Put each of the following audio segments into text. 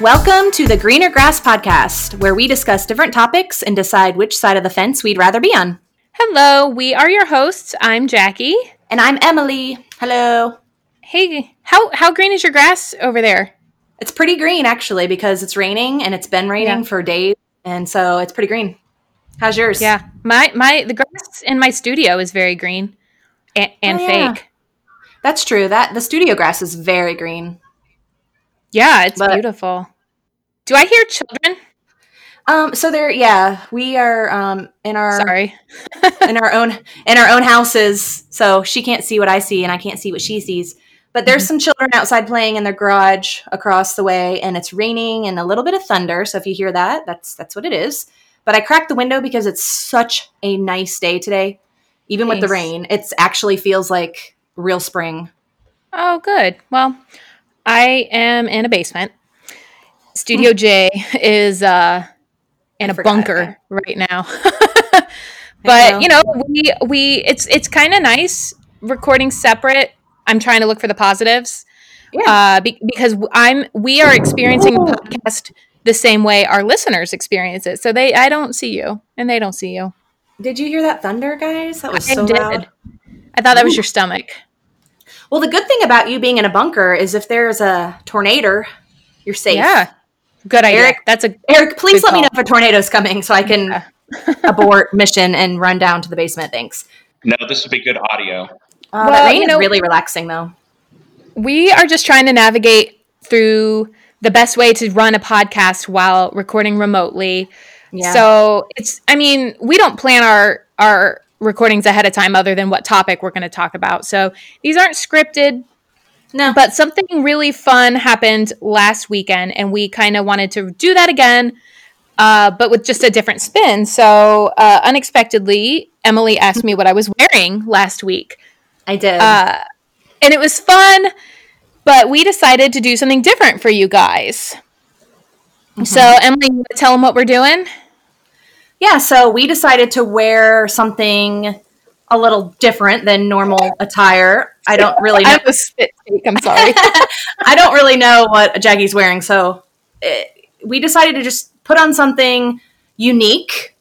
Welcome to the Greener Grass Podcast, where we discuss different topics and decide which side of the fence we'd rather be on. Hello, we are your hosts. I'm Jaci. And I'm Emily. Hello. Hey, how how green is your grass over there? It's pretty green actually because it's raining and it's been raining Yeah. for days, and so it's pretty green. How's yours? Yeah, my my the grass in my studio is very green and, and Oh, yeah. fake. that's true. That the studio grass is very green. Yeah, it's But- beautiful. Do I hear children? Um, so there, yeah, we are um in our Sorry. in our own in our own houses, so she can't see what I see and I can't see what she sees. But there's some children outside playing in their garage across the way, and it's raining and a little bit of thunder. So if you hear that, that's that's what it is. But I cracked the window because it's such a nice day today. Even with the rain, it's actually feels like real spring. Oh, good. Well, I am in a basement. Studio J is uh in I a bunker right now. know. but you know, we we it's it's kind of nice recording separate. I'm trying to look for the positives. Yeah. Uh be- because I'm we are experiencing the podcast the same way our listeners experience it. So they I don't see you and they don't see you. Did you hear that thunder, guys? That was I so did. loud. I thought that was your stomach. Well, the good thing about you being in a bunker is if there's a tornado, you're safe. Yeah. Good idea. Eric- That's a Eric, please Good let me know if a tornado's coming so I can abort mission and run down to the basement. Thanks. No, this would be good audio. Uh, Well, rain you is really relaxing, though. we are just trying to navigate through the best way to run a podcast while recording remotely. Yeah. So it's I mean, we don't plan our our recordings ahead of time other than what topic we're going to talk about. So these aren't scripted, no, but something really fun happened last weekend and we kind of wanted to do that again. Uh, but with just a different spin. So uh, unexpectedly, Emily asked me what I was wearing last week. I did. Uh, and it was fun, but we decided to do something different for you guys. So, Emily, you tell them what we're doing? Yeah, so we decided to wear something a little different than normal attire. I don't really know. I a spit take. I'm sorry. I don't really know what Jaci's wearing, so eh, we decided to just put on something unique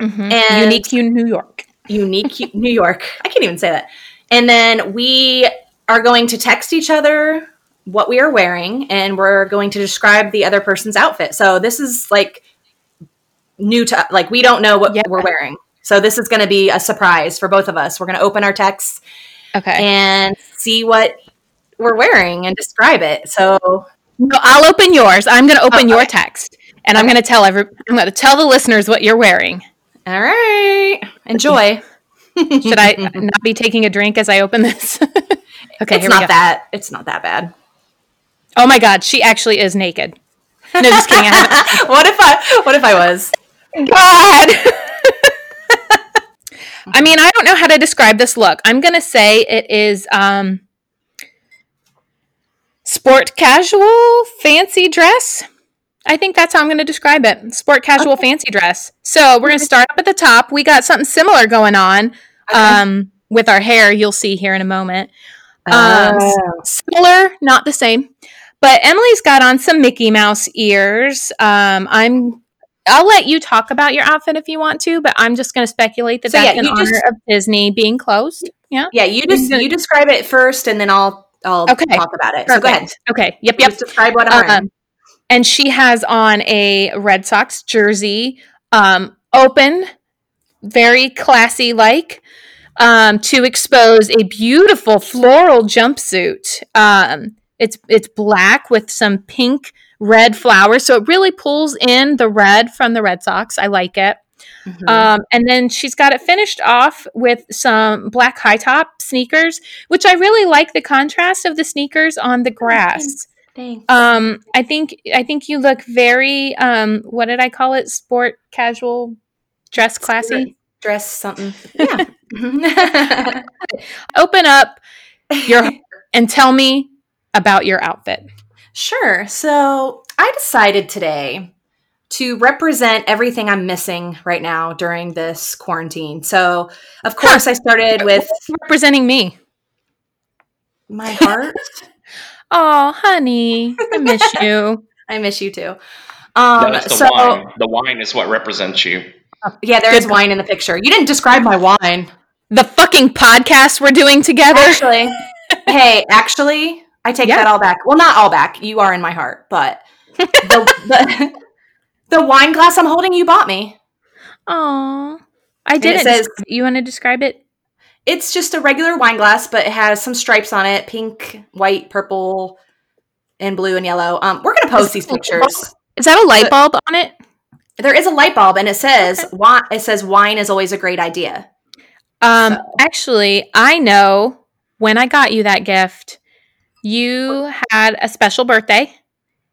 Mhm. and Unique New York. unique New York. I can't even say that. And then we are going to text each other what we are wearing and we're going to describe the other person's outfit. So this is like new to like we don't know what Yeah. we're wearing. So this is going to be a surprise for both of us. We're going to open our texts Okay. and see what we're wearing and describe it. So no, I'll open yours. I'm going to open Oh, your text, and I'm going to tell every. I'm going to tell the listeners what you're wearing. all right, enjoy. Should I not be taking a drink as I open this? okay, it's not that. It's not that bad. Oh my God, she actually is naked. No, just kidding. What if I? What if I was? God. I mean, I don't know how to describe this look. I'm gonna say it is um, sport casual fancy dress. I think that's how I'm gonna describe it. Sport casual fancy dress. So we're gonna start up at the top. We got something similar going on um, with our hair. You'll see here in a moment. Um, Oh. similar, not the same. But Emily's got on some Mickey Mouse ears. Um, I'm. I'll let you talk about your outfit if you want to, but I'm just going to speculate that So, that's yeah, in honor just- of Disney being closed. Yeah. Yeah, you just you describe it first, and then I'll I'll Okay. talk about it. So go ahead. Okay. Yep. Yep. Just describe what I'm. Um, and she has on a Red Sox jersey, um, open, very classy like, um, to expose a beautiful floral jumpsuit. Um, it's it's black with some pink red flowers, so it really pulls in the red from the Red Sox. I like it. Mhm. Um, and then she's got it finished off with some black high top sneakers, which I really like the contrast of the sneakers on the grass. Thanks. Um, I think I think you look very um, what did I call it? Sport casual, dress classy. Dress something. Yeah. Open up your and tell me about your outfit. Sure. So I decided today to represent everything I'm missing right now during this quarantine. So of course I started with Representing me. my heart. Oh, honey, I miss you. I miss you too. Um, That's the so wine. The wine is what represents you. yeah, there is wine in the picture. You didn't describe my wine. The fucking podcast we're doing together. Actually, hey, actually, I take Yeah. that all back. Well, not all back. You are in my heart, but the, the, the wine glass I'm holding, you bought me. Oh, I didn't. says- descri- you want to describe it? It's just a regular wine glass, but it has some stripes on it: pink, white, purple, and blue and yellow. Um, we're gonna post these pictures. Is that a light But- bulb on it? There is a light bulb, and it says wine. It says wine is always a great idea. Um, So- actually, I know when I got you that gift, you had a special birthday,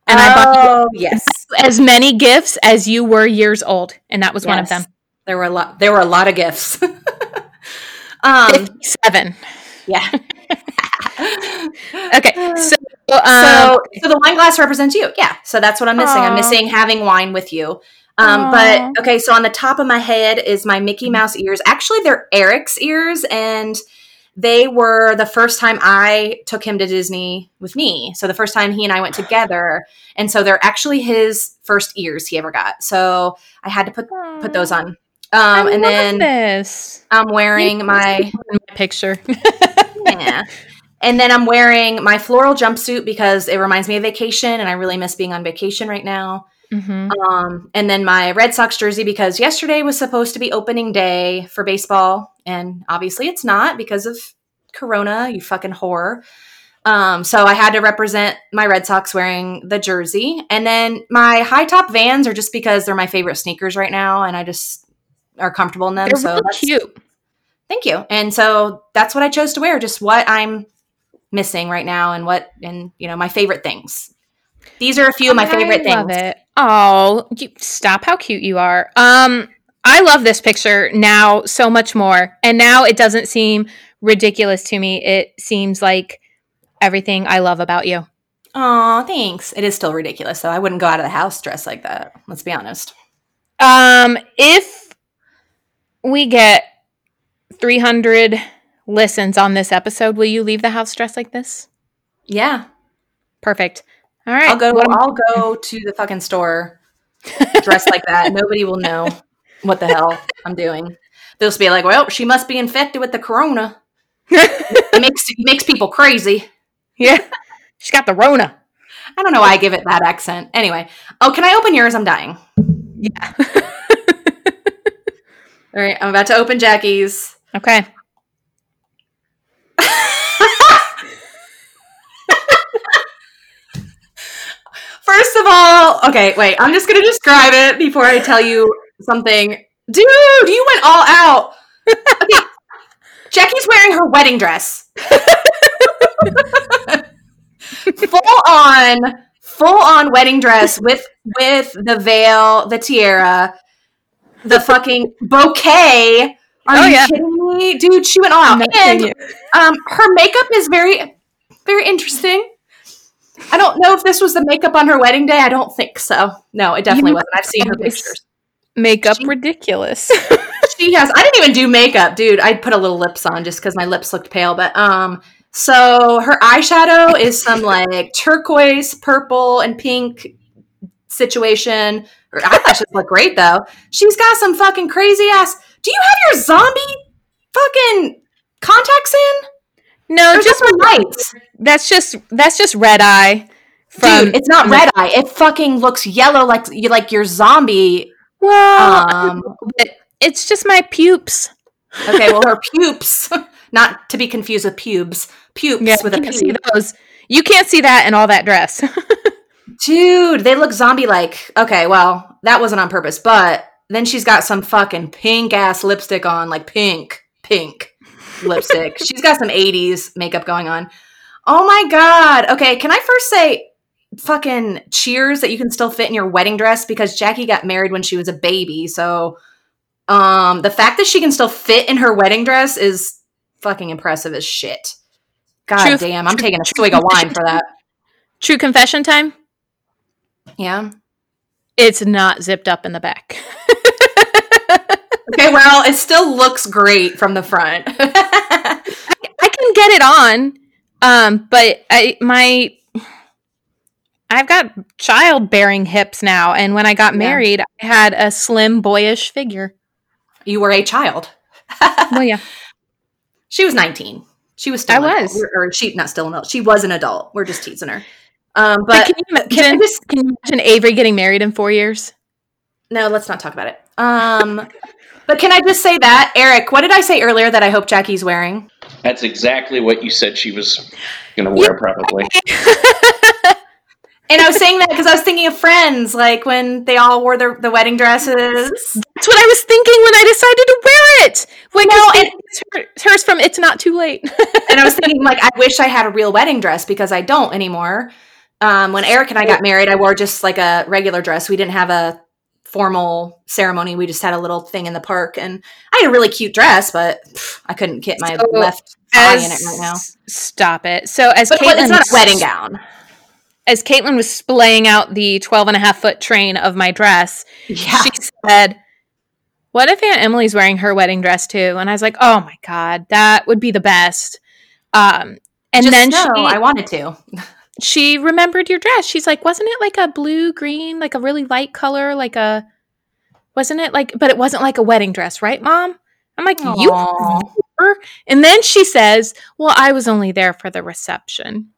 and I bought oh yes, you as many gifts as you were years old, and that was one of them. There were a lot. There were a lot of gifts. um, Fifty-seven. yeah. Okay, so um, so, so the wine glass represents you. Yeah. So that's what I'm missing. I'm missing having wine with you. Um, but okay, so on the top of my head is my Mickey Mouse ears. Actually, they're Eric's ears, and they were the first time I took him to Disney with me. So the first time he and I went together, and so they're actually his first ears he ever got. So I had to put put those on. Um, and then this I'm wearing my my picture. yeah. And then I'm wearing my floral jumpsuit because it reminds me of vacation and I really miss being on vacation right now. Mhm. Um, and then my Red Sox jersey because yesterday was supposed to be opening day for baseball and obviously it's not because of Corona, you fucking whore. Um, so I had to represent my Red Sox wearing the jersey. And then my high top vans are just because they're my favorite sneakers right now and I just are comfortable in them. They're so really that's- cute. Thank you. And so that's what I chose to wear, just what I'm missing right now and what and you know, my favorite things. These are a few of my favorite I love things. it. Oh, you, stop! How cute you are. Um, I love this picture now so much more, and now it doesn't seem ridiculous to me. It seems like everything I love about you. Oh, thanks. It is still ridiculous, though. I wouldn't go out of the house dressed like that. Let's be honest. Um, if we get 300 listens on this episode, will you leave the house dressed like this? Yeah. Perfect. All right. I'll go am- I'll go to the fucking store dressed like that. Nobody will know what the hell I'm doing. They'll just be like, well, she must be infected with the corona. It makes it makes people crazy. yeah. she's got the Rona. I don't know why I give it that accent. Anyway. Oh, can I open yours? I'm dying. Yeah. All right, I'm about to open Jaci's. okay. First of all, okay, wait, I'm just gonna describe it before I tell you something. Dude, you went all out. Okay, Jaci's wearing her wedding dress. full on, full on wedding dress with with the veil, the tiara, the fucking bouquet. Are Oh, you yeah. kidding me? Dude, she went all out. And um, her makeup is very, very interesting. I don't know if this was the makeup on her wedding day. I don't think so. No, it definitely You wasn't. I've seen her pictures. Makeup She- ridiculous. She has. I didn't even do makeup, dude. I put a little lips on just because my lips looked pale. But um, so her eyeshadow is some like turquoise, purple, and pink situation. Her eyelashes look great though. She's got some fucking crazy ass. Do you have your zombie fucking contacts in? No, Or just lights? that's just that's just red eye. From, Dude, it's not red eye. It fucking looks yellow, like you like your zombie. well, Um, but it's just my pubes. okay, well, her pubes, not to be confused with pubes, pubes Yeah, with you a can't P. see those. You can't see that in all that dress. Dude, they look zombie like. Okay, well, that wasn't on purpose, but then she's got some fucking pink ass lipstick on, like pink, pink lipstick. she's got some 80s makeup going on. Oh my god. Okay, can I first say fucking cheers that you can still fit in your wedding dress because Jaci got married when she was a baby. So um the fact that she can still fit in her wedding dress is fucking impressive as shit. God damn, I'm taking a swig of wine for that. True confession time. Yeah. It's not zipped up in the back. Okay, well, it still looks great from the front. I can get it on, um, but I my I've got childbearing hips now, and when I got Yeah. married, I had a slim, boyish figure. You were a child. Well, yeah, She was 19. She was still I adult. was. Or she not still an adult. She was an adult. We're just teasing her. Um, but but can you can I just Can you imagine Avery getting married in four years? No, let's not talk about it. Um, but can I just say that, Eric? What did I say earlier that I hope Jaci's wearing? That's exactly what you said she was going to wear, probably. And I was saying that because I was thinking of Friends, like when they all wore their the wedding dresses. That's what I was thinking when I decided to wear it. When No, Christine gets her, hers from "It's Not Too Late." and I was thinking, like, I wish I had a real wedding dress because I don't anymore. Um, when Eric and I got married, I wore just like a regular dress. We didn't have a formal ceremony. We just had a little thing in the park, and I had a really cute dress, but pff, I couldn't get my So, left eye in it right now. Stop it. So as But Caitlin it's not was- a wedding gown. as Caitlin was splaying out the 12 and a half foot train of my dress, Yeah, she said, What if Aunt Emily's wearing her wedding dress too? And I was like, Oh my God, that would be the best. Um, and Just then she, I wanted to. she remembered your dress. She's like, Wasn't it like a blue green, like a really light color? Like a, wasn't it like, but it wasn't like a wedding dress, right, mom? I'm like, You were? And then she says, Well, I was only there for the reception.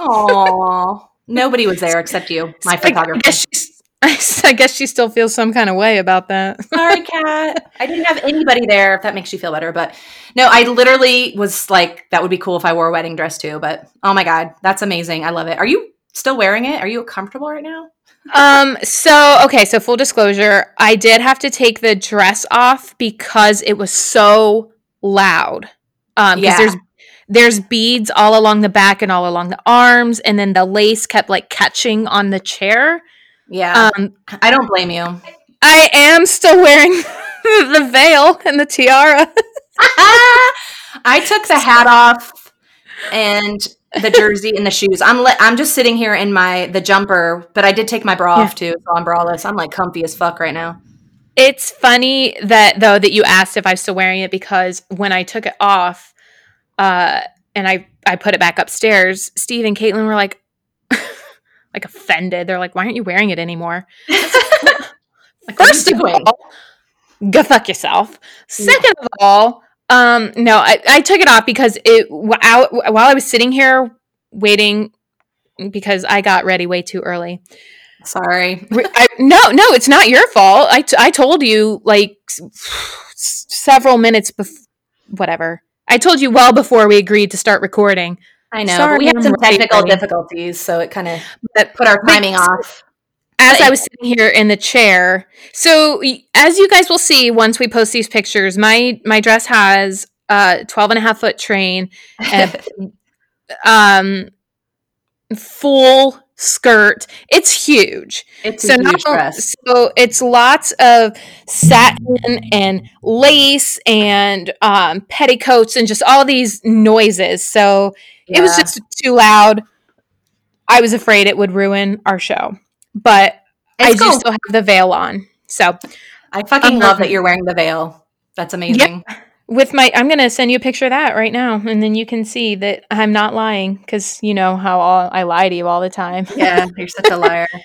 Aw. Nobody was there except you, my I photographer. guess, she's, I guess she still feels some kind of way about that. Sorry, Kat. I didn't have anybody there, if that makes you feel better. But no, I literally was like, that would be cool if I wore a wedding dress too. But oh my God, that's amazing. I love it. Are you still wearing it? Are you comfortable right now? Um, so okay, so full disclosure, I did have to take the dress off because it was so loud. Um, because Yeah. there's there's beads all along the back and all along the arms, and then the lace kept like catching on the chair. Yeah. Um, I don't blame you. I am still wearing the veil and the tiara. I took the hat off and the jersey and the shoes. I'm I'm just sitting here in my the jumper, but I did take my bra Yeah. off too, so I'm braless. I'm like comfy as fuck right now. It's funny that though that you asked if I'm still wearing it because when I took it off, uh, and I I put it back upstairs, Steve and Caitlin were like, like offended. They're like, "Why aren't you wearing it anymore?" Like, what are you First of all, go fuck yourself. Second of all, um, no, I, I took it off because it while, while I was sitting here waiting because I got ready way too early. Sorry. I, no, no, it's not your fault. I, t- I told you like s- several minutes before, whatever. I told you well before we agreed to start recording. I know. Sorry, we had some technical ready. difficulties, so it kind of put our timing off. as I was sitting here in the chair, so as you guys will see once we post these pictures, my my dress has a 12 and a half foot train and um full skirt. It's huge. It's so a huge not dress. so it's lots of satin and lace and um, petticoats and just all these noises. So it was just too loud. I was afraid it would ruin our show, but I It's do cool. still have the veil on. So I fucking um, love that you're wearing the veil. That's amazing. with my, I'm gonna send you a picture of that right now, and then you can see that I'm not lying because you know how all, I lie to you all the time. Yeah, you're such a liar.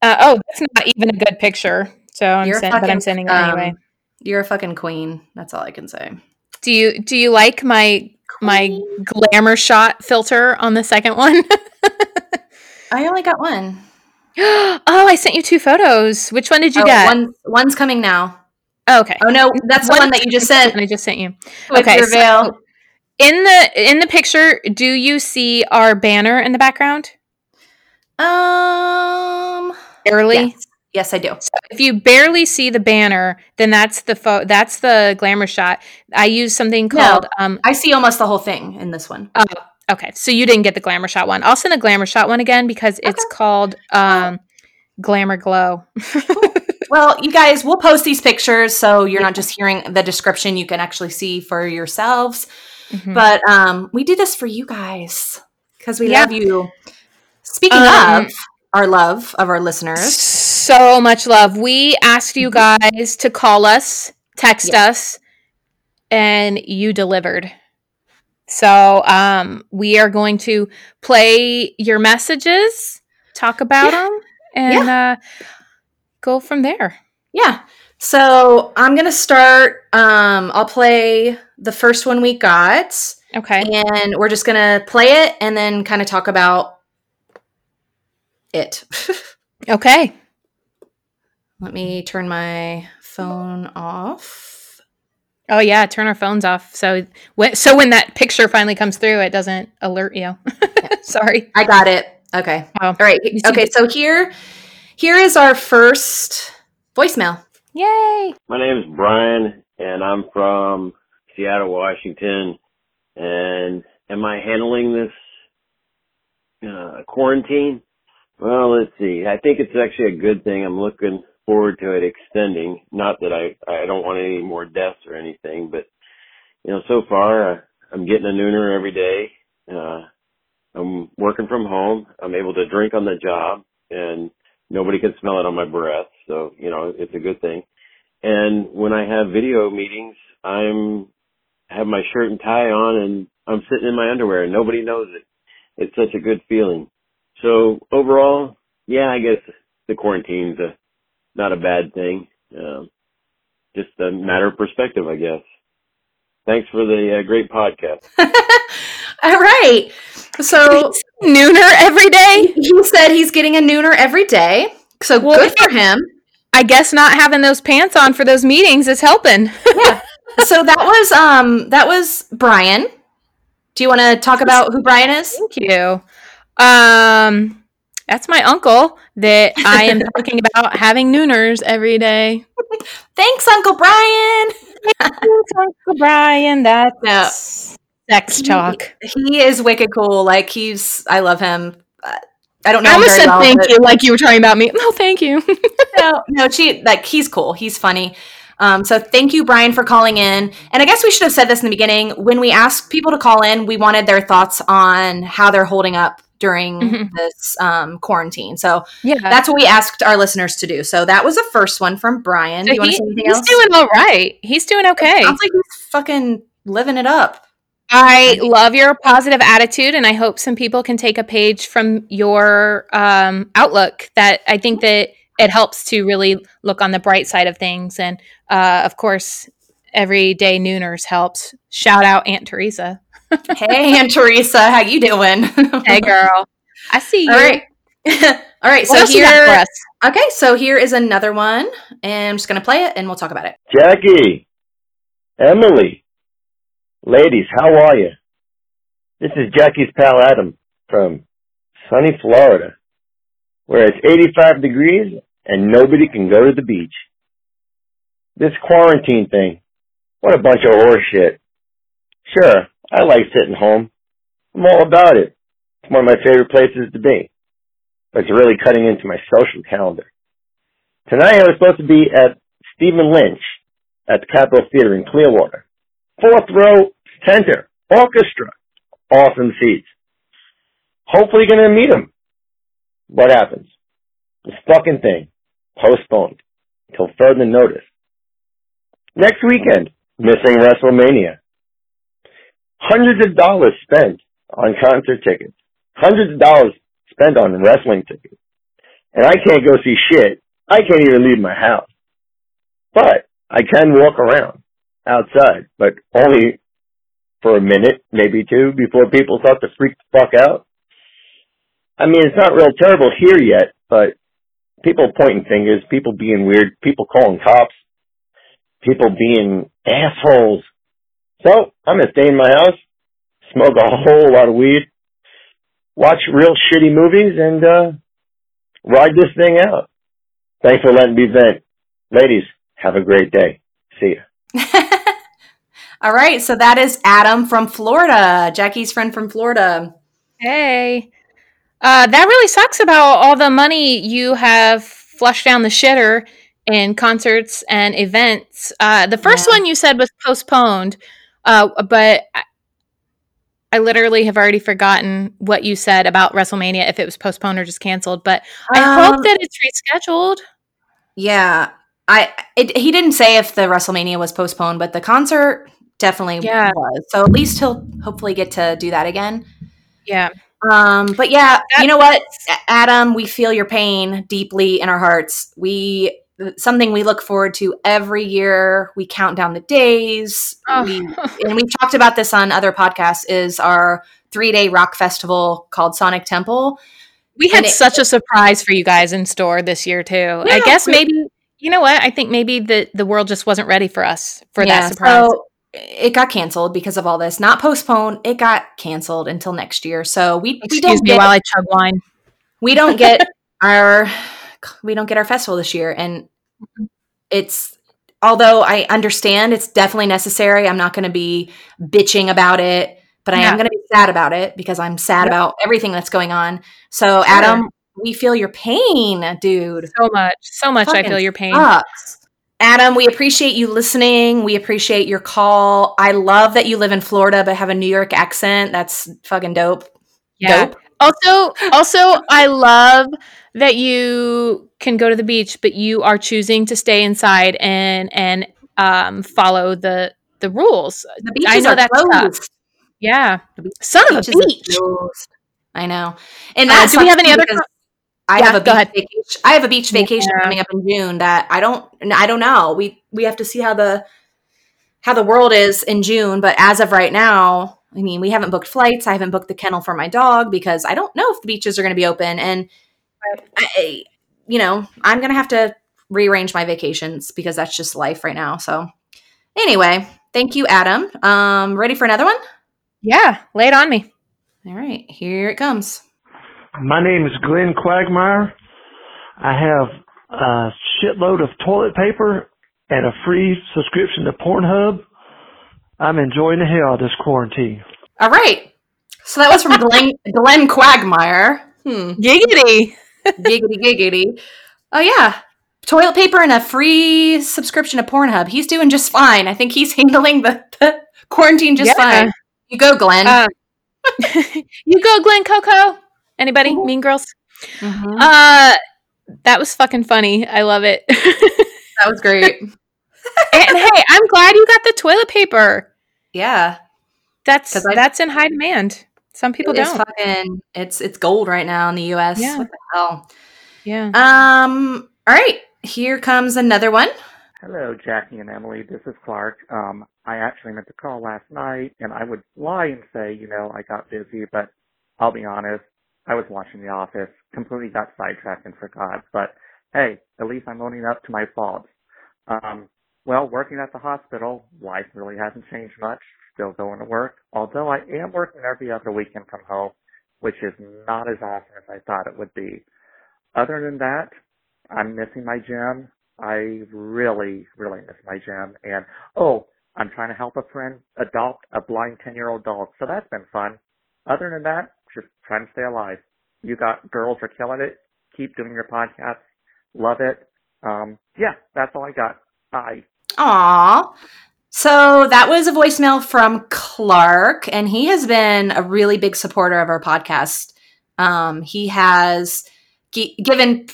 Uh, oh, that's not even a good picture. So I'm, You're sen- but I'm sending it um, anyway. You're a fucking queen. That's all I can say. Do you do you like my my glamour shot filter on the second one? I only got one. oh, I sent you two photos. Which one did you Oh, get? one, one's coming now. Oh, okay. Oh no, that's the one that you just sent. I just sent you. Okay, so- In the in the picture, do you see our banner in the background? Um. Barely. Yes. yes, I do. If you barely see the banner, then that's the pho- that's the glamour shot. I use something No. called um I see almost the whole thing in this one. okay, so you didn't get the glamour shot one. I'll send the glamour shot one again because it's called um glamour glow. Well, you guys, we'll post these pictures so you're not just hearing the description. You can actually see for yourselves. Mhm. But um, we do this for you guys because we Yeah. love you. Speaking Um, of our love of our listeners, so much love. We asked you guys to call us, text Yes. us, and you delivered. So um, we are going to play your messages talk about them, and uh, go from there. Yeah. So I'm gonna start. Um, I'll play the first one we got, Okay. and we're just gonna play it and then kind of talk about it. Okay. Let me turn my phone off. Oh yeah, turn our phones off so when so when that picture finally comes through, it doesn't alert you. Sorry. I got it. Okay. Oh. All right. Okay. So here, here is our first voicemail. Yay! My name is Brian, and I'm from Seattle, Washington. And am I handling this uh, quarantine? Well, let's see. I think it's actually a good thing. I'm looking forward to it extending. Not that I I don't want any more deaths or anything, but you know, so far uh, I'm getting a nooner every day. Uh, I'm working from home. I'm able to drink on the job, and nobody can smell it on my breath. So you know, it's a good thing. And when I have video meetings, I'm have my shirt and tie on and I'm sitting in my underwear and nobody knows it. It's such a good feeling. So overall, yeah, I guess the quarantine's a, not a bad thing. Um, just a matter of perspective, I guess. Thanks for the uh, great podcast. All right. So Nooner every day. he said he's getting a nooner every day. So Well, good for him. I guess not having those pants on for those meetings is helping. yeah. So that was um that was Brian. Do you want to talk about who Brian is? Thank you. Um, that's my uncle that I am talking about having nooners every day. Thanks, Uncle Brian. Thanks, Uncle Brian. That's sex talk. He is wicked cool. Like he's, I love him. Uh, I don't know. I almost said well, thank but- you like you were talking about me. No, thank you. no, no, she like he's cool. He's funny. Um, so thank you, Brian, for calling in. And I guess we should have said this in the beginning. When we asked people to call in, we wanted their thoughts on how they're holding up during Mhm. this um, quarantine. So yeah. that's what we asked our listeners to do. So that was the first one from Brian. do you want to say anything he's else? doing all right. He's doing okay. Sounds like he's fucking living it up. I love your positive attitude, and I hope some people can take a page from your um, outlook. That I think that it helps to really look on the bright side of things, and uh, of course, everyday nooners helps. Shout out Aunt Teresa. Hey, Aunt Teresa, how you doing? Hey, girl, I see you. All right. All right. What So else for here, us? okay. So here is another one, and I'm just gonna play it, and we'll talk about it. Jaci, Emily, ladies, how are you? This is Jaci's pal Adam from sunny Florida, where it's 85 degrees and nobody can go to the beach. This quarantine thing, what a bunch of horseshit. Sure, I like sitting home. I'm all about it. It's one of my favorite places to be. But it's really cutting into my social calendar. Tonight I was supposed to be at Stephen Lynch at the Capitol Theater in Clearwater. Fourth row center, orchestra, awesome seats. Hopefully gonna meet him. What happens? This fucking thing, postponed until further notice. Next weekend, missing WrestleMania. Hundreds of dollars spent on concert tickets. Hundreds of dollars spent on wrestling tickets. And I can't go see shit. I can't even leave my house. But I can walk around outside, but only for a minute, maybe two, before people start to freak the fuck out. I mean, it's not real terrible here yet, but people pointing fingers, people being weird, people calling cops, people being assholes. So I'm gonna stay in my house, smoke a whole lot of weed, watch real shitty movies, and uh ride this thing out. Thanks for letting me vent. Ladies, have a great day. See ya. All right. So that is Adam from Florida, Jaci's friend from Florida. Hey. Uh, that really sucks about all the money you have flushed down the shitter in concerts and events. Uh, the first Yeah. one you said was postponed, uh, but I, I literally have already forgotten what you said about WrestleMania, if it was postponed or just canceled. But I Um, hope that it's rescheduled. Yeah. I it, he didn't say if the WrestleMania was postponed, but the concert definitely Yeah. was. So at least he'll hopefully get to do that again. Yeah. Um, but yeah, you know what, Adam, we feel your pain deeply in our hearts. We something we look forward to every year. We count down the days. Oh. We, and we've talked about this on other podcasts. Is our three day rock festival called Sonic Temple? We had it- such a surprise for you guys in store this year too. I guess we- maybe you know what? I think maybe the the world just wasn't ready for us for Yeah, that surprise. So it got canceled because of all this. Not postponed. It got canceled until next year. So we we Excuse don't me get while I chug wine. we don't get our we don't get our festival this year and mm-hmm. it's although i understand it's definitely necessary i'm not going to be bitching about it but i Yeah. am going to be sad about it because i'm sad about everything that's going on so Sure. adam we feel your pain dude So much, so much. I feel your pain. sucks. adam we appreciate you listening we appreciate your call i love that you live in florida but have a new york accent that's fucking dope Yeah. dope Also, also, I love that you can go to the beach, but you are choosing to stay inside and and um, follow the the rules. the beaches I know are tough. closed Yeah, son of a beach. I know. And Uh, do we have any other I Yeah, have a beach vacation. I have a beach vacation coming up in June that I don't. I don't know. We we have to see how the how the world is in June. But as of right now, I mean, we haven't booked flights. I haven't booked the kennel for my dog because I don't know if the beaches are going to be open. And I, you know, I'm going to have to rearrange my vacations because that's just life right now. So anyway, thank you, Adam. Um, ready for another one? Yeah, lay it on me. All right, here it comes. My name is Glenn Quagmire. I have a shitload of toilet paper and a free subscription to Pornhub. I'm enjoying the hell out of this quarantine. All right. So that was from Glenn, Glenn Quagmire. Hmm. Giggity. Giggity giggity. Oh, yeah. Toilet paper and a free subscription to Pornhub. He's doing just fine. I think he's handling the, the quarantine just Yeah. fine. You go, Glenn. Uh, you go, Glenn Coco. Anybody? Mhm. Mean Girls. Mhm. Uh, that was fucking funny. I love it. that was great. And hey, I'm glad you got the toilet paper. Yeah. That's 'Cause I- that's in high demand. Some people It is don't. fucking, it's, it's gold right now in the US. Yeah. What the hell? Yeah. Um, all right. Here comes another one. Hello, Jaci and Emily. This is Clark. Um, I actually meant to call last night, and I would lie and say, you know, I got busy, but I'll be honest, I was watching The Office, completely got sidetracked and forgot. But hey, at least I'm owning up to my faults. Um, well, working at the hospital, life really hasn't changed much. Still going to work, although I am working every other weekend from home, which is not as often as I thought it would be. Other than that, I'm missing my gym. I really, really miss my gym. And oh, I'm trying to help a friend adopt a blind 10 year old dog. So that's been fun. Other than that, just trying to stay alive. You got girls are killing it. Keep doing your podcast. Love it. Um, yeah, that's all I got. Bye. Aw. So that was a voicemail from Clark, and he has been a really big supporter of our podcast. Um, he has gi- given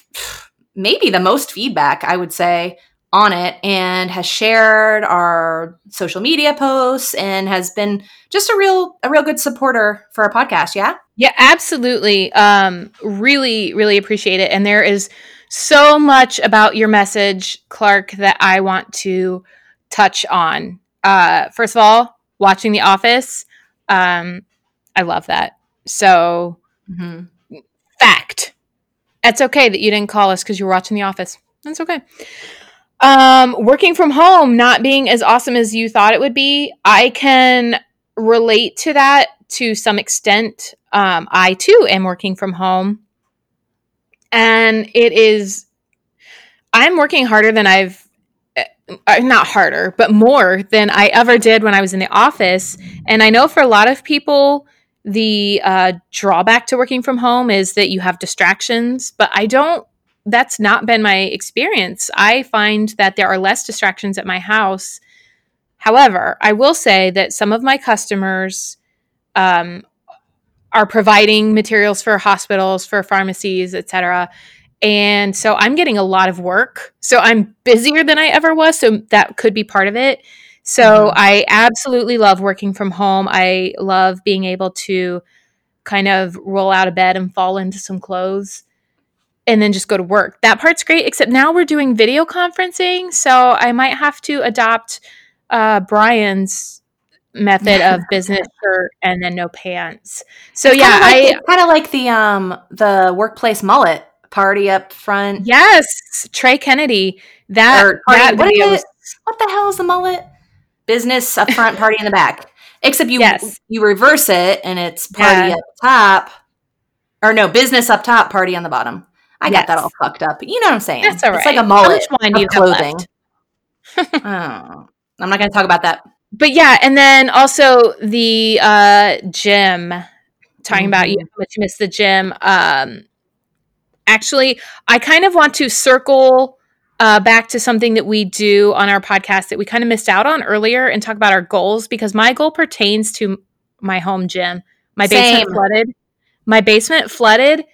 maybe the most feedback, I would say, on it, and has shared our social media posts, and has been just a real, a real good supporter for our podcast. Yeah. Yeah, absolutely. Um, really, really appreciate it. And there is so much about your message, Clark, that I want to touch on. Uh, first of all, watching The Office, um, I love that. So, hmm fact. It's okay that you didn't call us because you were watching The Office. That's okay. Um, working from home not being as awesome as you thought it would be, I can relate to that to some extent. Um, I too am working from home, and it is. I'm working harder than I've. Uh, not harder, but more than I ever did when I was in the office. And I know for a lot of people, the uh, drawback to working from home is that you have distractions, but I don't. That's not been my experience. I find that there are less distractions at my house. However, I will say that some of my customers um, are providing materials for hospitals, for pharmacies, etc. And so I'm getting a lot of work. So I'm busier than I ever was. So that could be part of it. So Mhm. I absolutely love working from home. I love being able to kind of roll out of bed and fall into some clothes and then just go to work. That part's great, except now we're doing video conferencing. So I might have to adopt uh, Brian's method of business shirt and then no pants. So It's yeah, kinda like, I kind of like the um the workplace mullet party up front. yes, Trey Kennedy. That Or that what is it? What the hell is the mullet? Business up front, party in the back. Except you Yes. you reverse it and it's party Yeah. up top, or no, business up top, party on the bottom. I got that all fucked up. You know what I'm saying? That's all It's like right. a How mullet much wine of you clothing. oh, I'm not going to talk about that. But yeah, and then also the uh gym talking about you Mhm. how much you miss the gym. Um actually I kind of want to circle uh, back to something that we do on our podcast that we kind of missed out on earlier and talk about our goals because my goal pertains to my home gym. My basement flooded. My basement flooded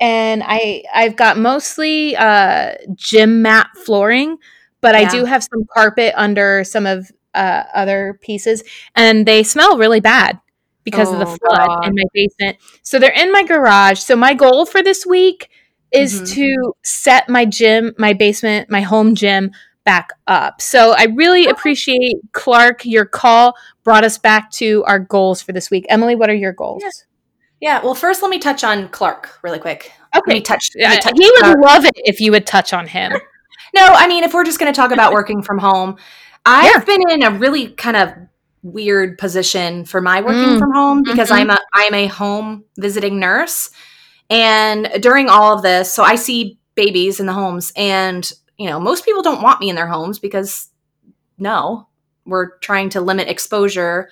and I I've got mostly uh gym mat flooring, but I do have some carpet under some of uh other pieces and they smell really bad because of the Oh, flood God. in my basement. So they're in my garage. So my goal for this week is Mhm. to set my gym, my basement, my home gym back up. So I really appreciate Clark your call brought us back to our goals for this week. Emily, what are your goals? Yeah. Yeah, well, first let me touch on Clark really quick. Okay. touch. Uh, touch he would Clark. love it if you would touch on him. No, I mean, if we're just going to talk about working from home, I've been in a really kind of weird position for my working Mm. from home because Mhm. I'm a I'm a home visiting nurse, and during all of this, so I see babies in the homes, and you know, most people don't want me in their homes because no, we're trying to limit exposure.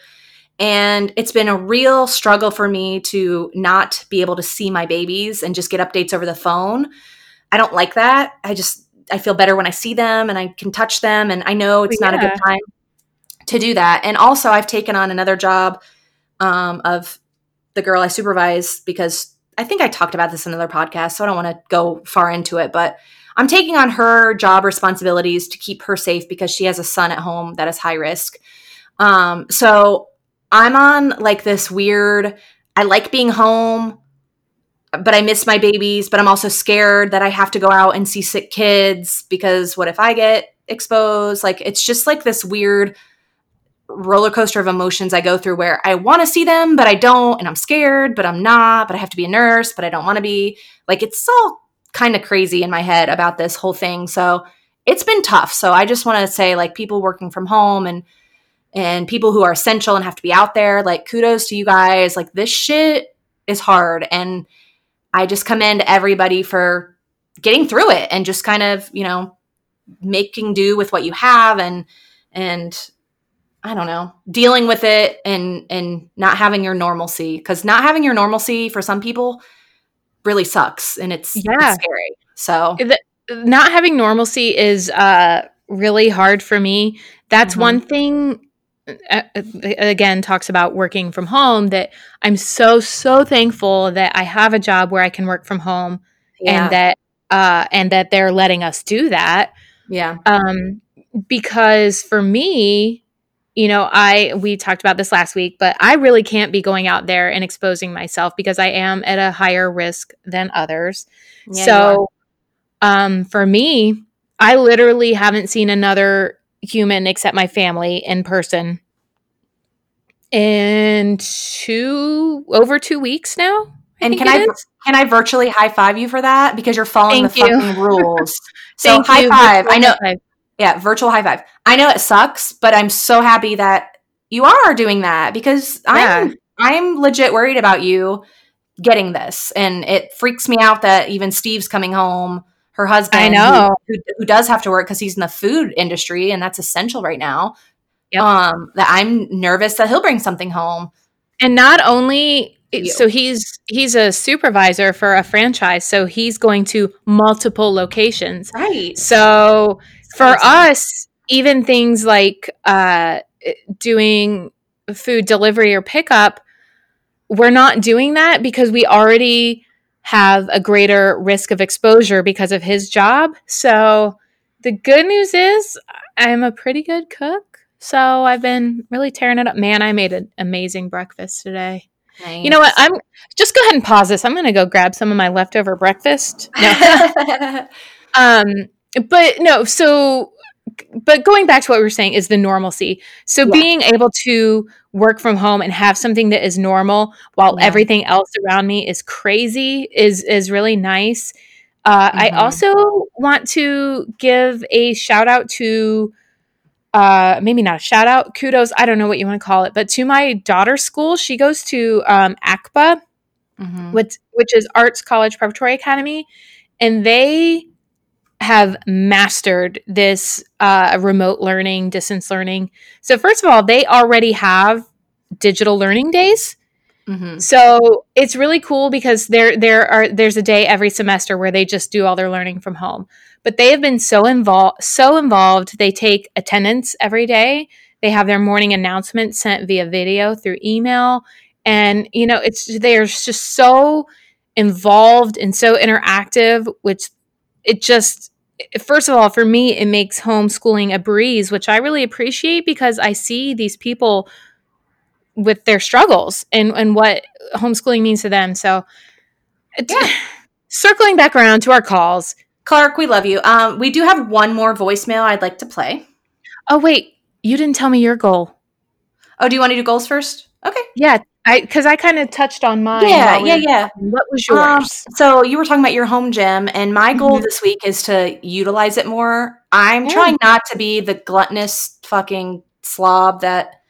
And it's been a real struggle for me to not be able to see my babies and just get updates over the phone. I don't like that. I just I feel better when I see them and I can touch them and I know it's not a good time to do that. And also I've taken on another job um, of the girl I supervise because I think I talked about this in another podcast, so I don't want to go far into it, but I'm taking on her job responsibilities to keep her safe because she has a son at home that is high risk. Um, so I'm on like this weird, I like being home, but I miss my babies, but I'm also scared that I have to go out and see sick kids because what if I get exposed? Like it's just like this weird roller coaster of emotions I go through where I want to see them, but I don't, and I'm scared, but I'm not, but I have to be a nurse, but I don't want to be. Like it's all kind of crazy in my head about this whole thing. So it's been tough. So I just want to say like people working from home and and people who are essential and have to be out there, like kudos to you guys. Like this shit is hard and I just commend everybody for getting through it and just kind of, you know, making do with what you have and and I don't know, dealing with it and and not having your normalcy cuz not having your normalcy for some people really sucks and it's, it's Yeah. scary. So, Not having normalcy is uh, really hard for me. That's Mhm. one thing. Again, talks about working from home. That I'm so so thankful that I have a job where I can work from home yeah. and that uh, and that they're letting us do that. yeah. um, because for me you know i we talked about this last week but i really can't be going out there and exposing myself because i am at a higher risk than others Yeah, so um, for me i literally haven't seen another human except my family in person in two over two weeks now I And can I is. can I virtually high five you for that because you're following Thank the you. fucking rules? so high you. five. I know. Five. Yeah, virtual high five. I know it sucks, but I'm so happy that you are doing that because I'm I'm legit worried about you getting this, and it freaks me out that even Steve's coming home. Her husband, I who- know. who, who does have to work because he's in the food industry, and that's essential right now. Yep. Um, that I'm nervous that he'll bring something home. And not only You. so he's he's a supervisor for a franchise, so he's going to multiple locations. Right. So for Crazy. us, even things like uh, doing food delivery or pickup, we're not doing that because we already have a greater risk of exposure because of his job. So the good news is I'm a pretty good cook. So I've been really tearing it up. Man, I made an amazing breakfast today. You know what? I'm just go ahead and pause this. I'm going to go grab some of my leftover breakfast. No. um, but no. So, but going back to what we were saying is the normalcy. So Yeah. being able to work from home and have something that is normal while Yeah. everything else around me is crazy is is really nice. Uh, I Mhm. also want to give a shout out to uh maybe not a shout out kudos i don't know what you want to call it but to my daughter's school she goes to um acpa Mhm. which which is arts college preparatory academy and they have mastered this uh remote learning distance learning so first of all they already have digital learning days Mhm. so it's really cool because there there are there's a day every semester where they just do all their learning from home. But they have been so involved so involved. They take attendance every day. They have their morning announcements sent via video through email and you know it's they're just so involved and so interactive which it just first of all for me it makes homeschooling a breeze which I really appreciate because I see these people with their struggles and, and what homeschooling means to them. So, it- circling back around to our calls. Clark, we love you. Um, we do have one more voicemail I'd like to play. Oh, wait, you didn't tell me your goal. Oh, do you want to do goals first? Okay. Yeah, I because I kind of touched on mine. yeah, yeah, yeah. What was Um, yours? so you were talking about your home gym, and my goal Mhm. this week is to utilize it more. I'm Yeah. trying not to be the gluttonous fucking slob that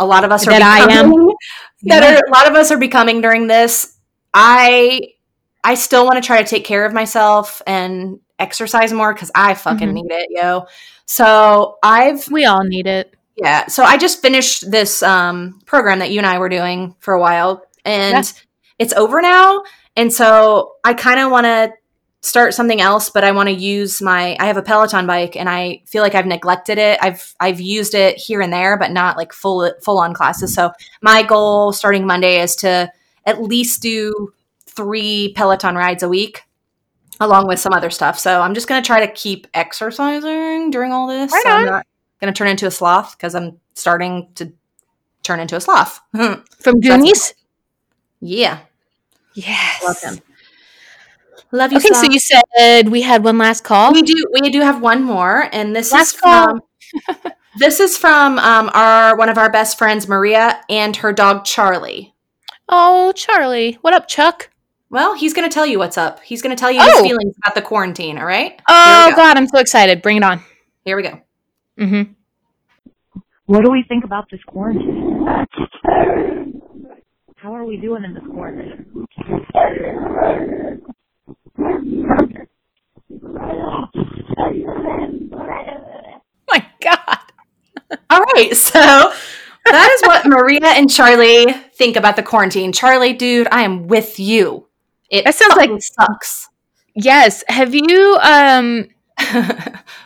a lot of us are That I am. becoming. That Yeah. are, a lot of us are becoming during this. I I still want to try to take care of myself and exercise more because I fucking Mhm. need it, yo. So I've we all need it. Yeah. So I just finished this um, program that you and I were doing for a while, and it's over now. And so I kind of want to start something else, but I want to use my. I have a Peloton bike, and I feel like I've neglected it. I've I've used it here and there, but not like full full on classes. So my goal starting Monday is to at least do three Peloton rides a week. Along with some other stuff. So I'm just going to try to keep exercising during all this. Right so going to turn into a sloth because I'm starting to turn into a sloth. From Goonies? yeah. Yes. Love him. Love you, Okay, so you said we had one last call. we do we do have one more, and this Last is from this is from um, our one of our best friends, Maria, and her dog Charlie. Oh, Charlie. What up, Chuck? Well, he's going to tell you what's up. He's going to tell you his Oh. feelings about the quarantine. All right. Oh, go. God, I'm so excited. Bring it on. Here we go. Mm-hmm. What do we think about this quarantine? How are we doing in this quarantine? My God. All right, so that is what Maria and Charlie think about the quarantine. Charlie, dude, I am with you. It That sounds like- fucking sucks. Yes. Have you um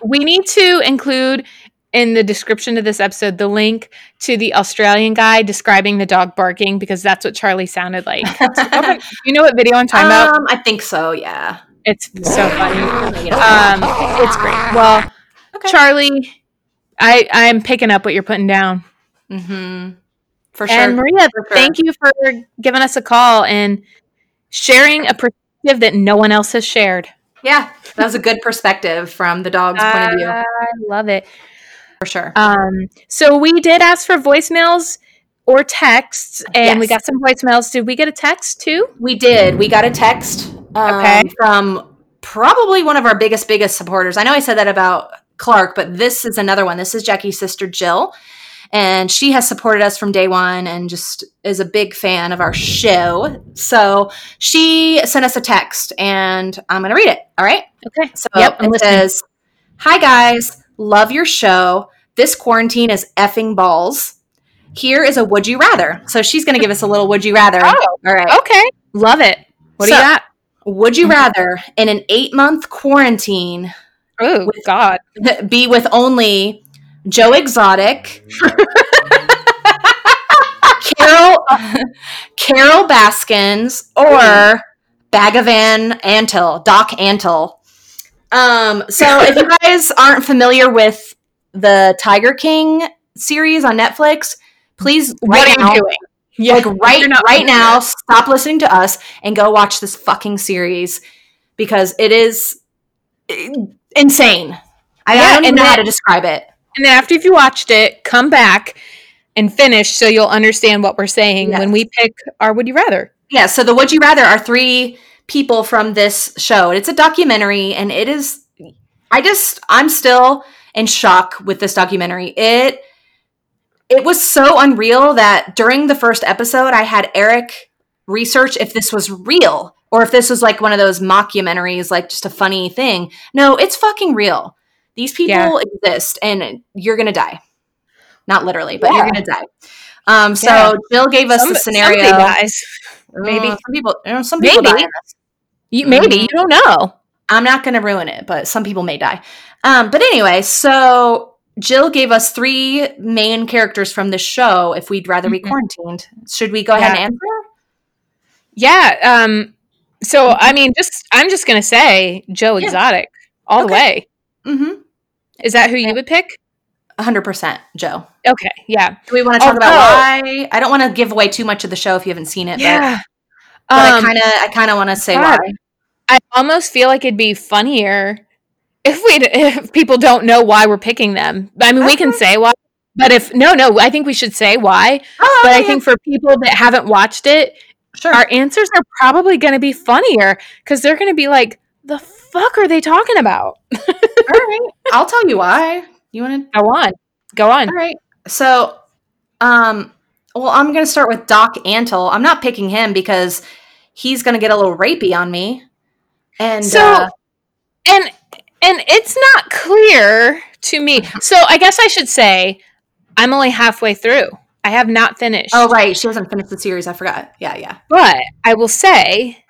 we need to include in the description of this episode the link to the Australian guy describing the dog barking because that's what Charlie sounded like. Okay, you know what video I'm talking about? um, I think so. Yeah. It's so funny. Um, it's great. Well, Okay. Charlie, I I'm picking up what you're putting down. mm-hmm. For sure. And Maria, For sure. thank you for giving us a call and sharing a perspective that no one else has shared. Yeah, that was a good perspective from the dog's point of view. I love it. For sure. Um, so we did ask for voicemails or texts, and we got some voicemails. Did we get a text too? We did. We got a text um, Okay. from probably one of our biggest, biggest supporters. I know I said that about Clark, but this is another one. This is Jaci's sister, Jill. And she has supported us from day one and just is a big fan of our show. So she sent us a text and I'm going to read it. All right. Okay. So Yep, it says, Hi guys, love your show. This quarantine is effing balls. Here is a would you rather. So she's going to give us a little would you rather. Oh. All right. Okay. Love it. What do you got? Would you rather, in an eight month quarantine, Oh God. be with only Joe Exotic, Carol, Carol Baskins, or Bhagavan Antle, Doc Antle? Um, so if you guys aren't familiar with the Tiger King series on Netflix, please What right are now, you doing? Yeah, like right right now, stop listening to us and go watch this fucking series because it is eh, insane. I, Yeah, I don't even know how to describe it. And then after you've watched it, come back and finish so you'll understand what we're saying when we pick our would you rather. Yeah, so the Would You Rather are three people from this show. It's a documentary and it is I just I'm still in shock with this documentary. It it was so unreal that during the first episode I had Eric research if this was real or if this was like one of those mockumentaries like just a funny thing. No, it's fucking real. These people Yeah. exist and you're going to die. Not literally, but Yeah. you're going to die. Um so Yeah. Jill gave us Some- the scenario. Maybe Maybe. some people. You know, some people Maybe. die in this. You, maybe Mhm. you don't know. I'm not going to ruin it, but some people may die. Um, but anyway, so Jill gave us three main characters from the show. If we'd rather be Mhm. quarantined, should we go ahead and answer? Yeah. Um. So I mean, just I'm just gonna say Joe Yeah. Exotic all the way. Mm-hmm. Is that who you would pick? 100 percent, Joe. Okay. Yeah. Do we want to talk about why? I don't want to give away too much of the show if you haven't seen it. Yeah. but, but I Um, kind of, I kind of want to say God. why. I almost feel like it'd be funnier if we if people don't know why we're picking them. I mean, we can say why, but if no, no, I think we should say why. Oh, But I think for people that haven't watched it, sure. our answers are probably going to be funnier because they're going to be like, "The fuck are they talking about?" All right, I'll tell you why. You want to? Go on, go on. All right. So, um, well, I'm going to start with Doc Antle. I'm not picking him because he's going to get a little rapey on me. And So, uh, and and it's not clear to me. So I guess I should say I'm only halfway through. I have not finished. oh, right, she hasn't finished the series. I forgot. Yeah, yeah. But I will say,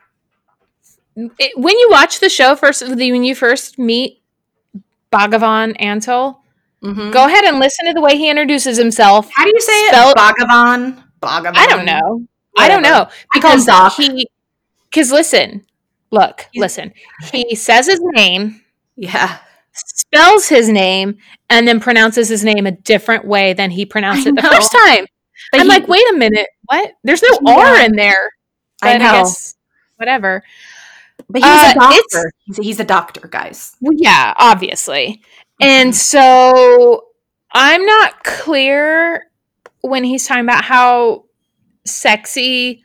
it, when you watch the show first, when you first meet Bhagavan Antle, Mhm. go ahead and listen to the way he introduces himself. How do you say Spell- it? Bhagavan. Bhagavan. I don't know. I don't know I because he. Because listen, look, listen. He says his name, Yeah. spells his name, and then pronounces his name a different way than he pronounced I it the first time. But I'm he- like, wait a minute, what? There's no Yeah. R in there. I But know. guess whatever. But he's Uh, a doctor. He's a, he's a doctor, guys. Well, yeah, obviously. Mm-hmm. And so I'm not clear when he's talking about how sexy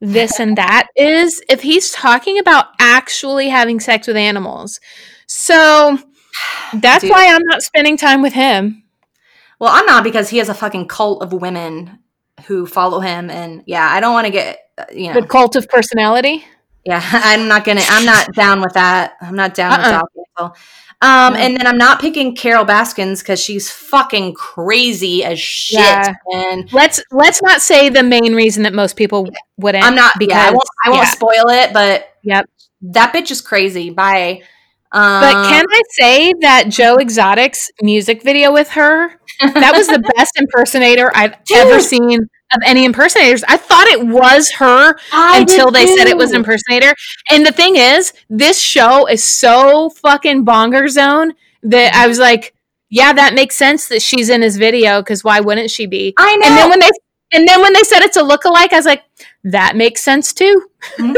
this and that is, if he's talking about actually having sex with animals. So that's Dude. why I'm not spending time with him. Well, I'm not because he has a fucking cult of women who follow him, and yeah, I don't want to get uh, you know. The cult of personality. Yeah, I'm not gonna. I'm not down with that. I'm not down with Uh-uh. Doc Antle. Um, and then I'm not picking Carol Baskins because she's fucking crazy as shit. Yeah. And Let's let's not say the main reason that most people wouldn't. I'm not. because yeah, I won't. I won't yeah. spoil it, but Yep. that bitch is crazy. Bye. Um, But can I say that Joe Exotic's music video with her? That was the best impersonator I've ever seen of any impersonators. I thought it was her I until they said it was too. impersonator. And the thing is, this show is so fucking bonger zone that I was like, yeah, that makes sense that she's in his video because why wouldn't she be? I know. And then when they and then when they said it's a lookalike, I was like, that makes sense too.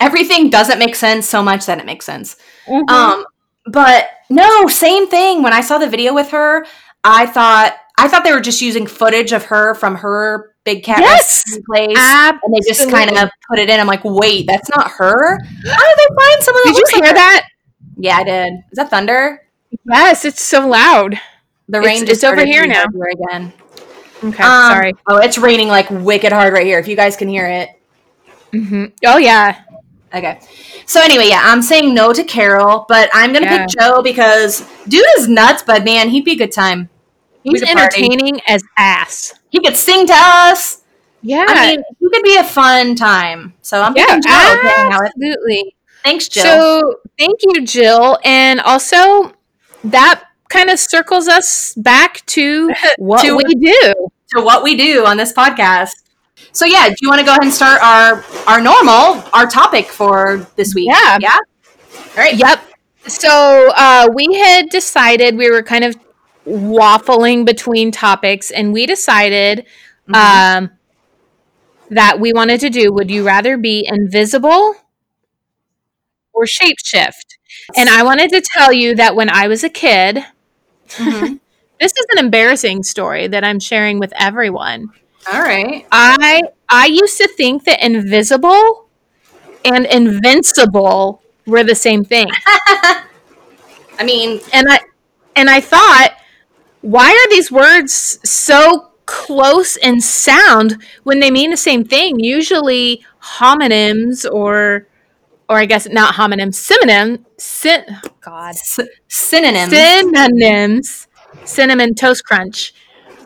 everything doesn't make sense so much that it makes sense. Mm-hmm. Um, but no, same thing. When I saw the video with her, I thought I thought they were just using footage of her from her big cat Yes! place, Ab- and they just kind of put it in. I'm like, wait, that's not her. How did they find someone? That Did you like hear her? that? Yeah, I did. Is that thunder? Yes, it's so loud. The It's- rain just it's over here now. again. Okay, Um, sorry. Oh, it's raining like wicked hard right here. If you guys can hear it. hmm Oh yeah, Okay. So anyway, yeah, I'm saying no to Carol, but I'm gonna Yeah. pick Joe because dude is nuts, but man, he'd be a good time. He's could party. entertaining as ass. He could sing to us. Yeah, I mean, he could be a fun time. So I'm yeah, picking Joe. to hang out absolutely. Thanks, Jill. So thank you, Jill, and also that kind of circles us back to what To- we do. to what we do on this podcast. So yeah, do you want to go ahead and start our our normal our topic for this week? Yeah. Yeah. All right. Yep. So uh, we had decided we were kind of waffling between topics, and we decided Mhm. um, that we wanted to do. Would you rather be invisible or shapeshift? And I wanted to tell you that when I was a kid, Mhm. this is an embarrassing story that I'm sharing with everyone. All right. I I used to think that invisible and invincible were the same thing. I mean, And I and I thought why are these words so close in sound when they mean the same thing? Usually homonyms or or I guess not homonyms, synonym, syn, oh God, s- synonyms. synonyms, cinnamon toast crunch.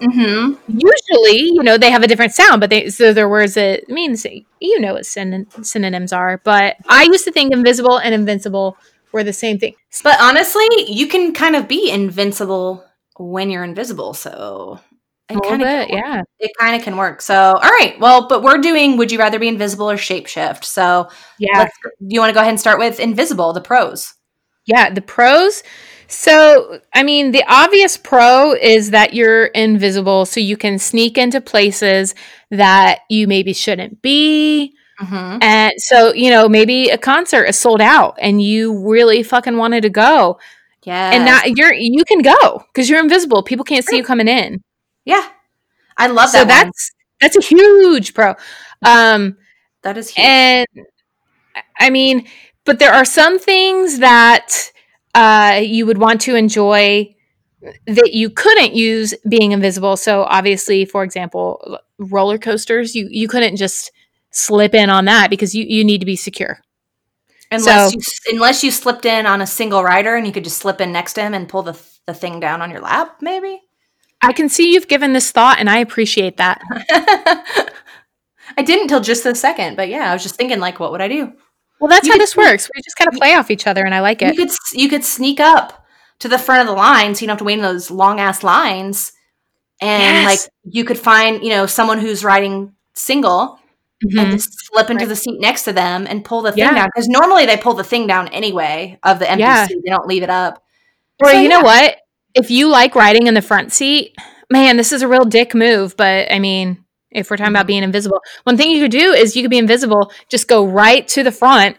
hmm Usually, you know, they have a different sound, but they so they're words that mean the same. You know what syn- synonyms are, but I used to think invisible and invincible were the same thing. But honestly, you can kind of be invincible when you're invisible. So it kind of yeah. it kind of can work. So all right, well, but we're doing would you rather be invisible or shapeshift? So Yeah. do you want to go ahead and start with invisible, the pros? Yeah, the pros. So, I mean, the obvious pro is that you're invisible, so you can sneak into places that you maybe shouldn't be. Mm-hmm. And so, you know, maybe a concert is sold out and you really fucking wanted to go. Yeah, And that you're you can go because you're invisible. People can't see you coming in. yeah, I love so that. one. that's that's a huge pro. Um that is huge. and I mean, but there are some things that uh, you would want to enjoy that you couldn't use being invisible. So obviously, for example, roller coasters, you you couldn't just slip in on that because you you need to be secure. Unless so- you unless you slipped in on a single rider and you could just slip in next to him and pull the the thing down on your lap, maybe. I can see you've given this thought, and I appreciate that. I didn't till just this second, but yeah, I was just thinking like, what would I do? Well, that's You how this sneak- works. We just kind of play off each other, and I like it. You could you could sneak up to the front of the line, so you don't have to wait in those long ass lines, and Yes. like you could find you know someone who's riding single and Mhm. just slip into the seat next to them and pull the thing Yeah. down because normally they pull the thing down anyway of the empty Yeah. seat. They don't leave it up. Or So, you know what? If you like riding in the front seat, man, this is a real dick move. But I mean, if we're talking about being invisible, one thing you could do is you could be invisible, just go right to the front,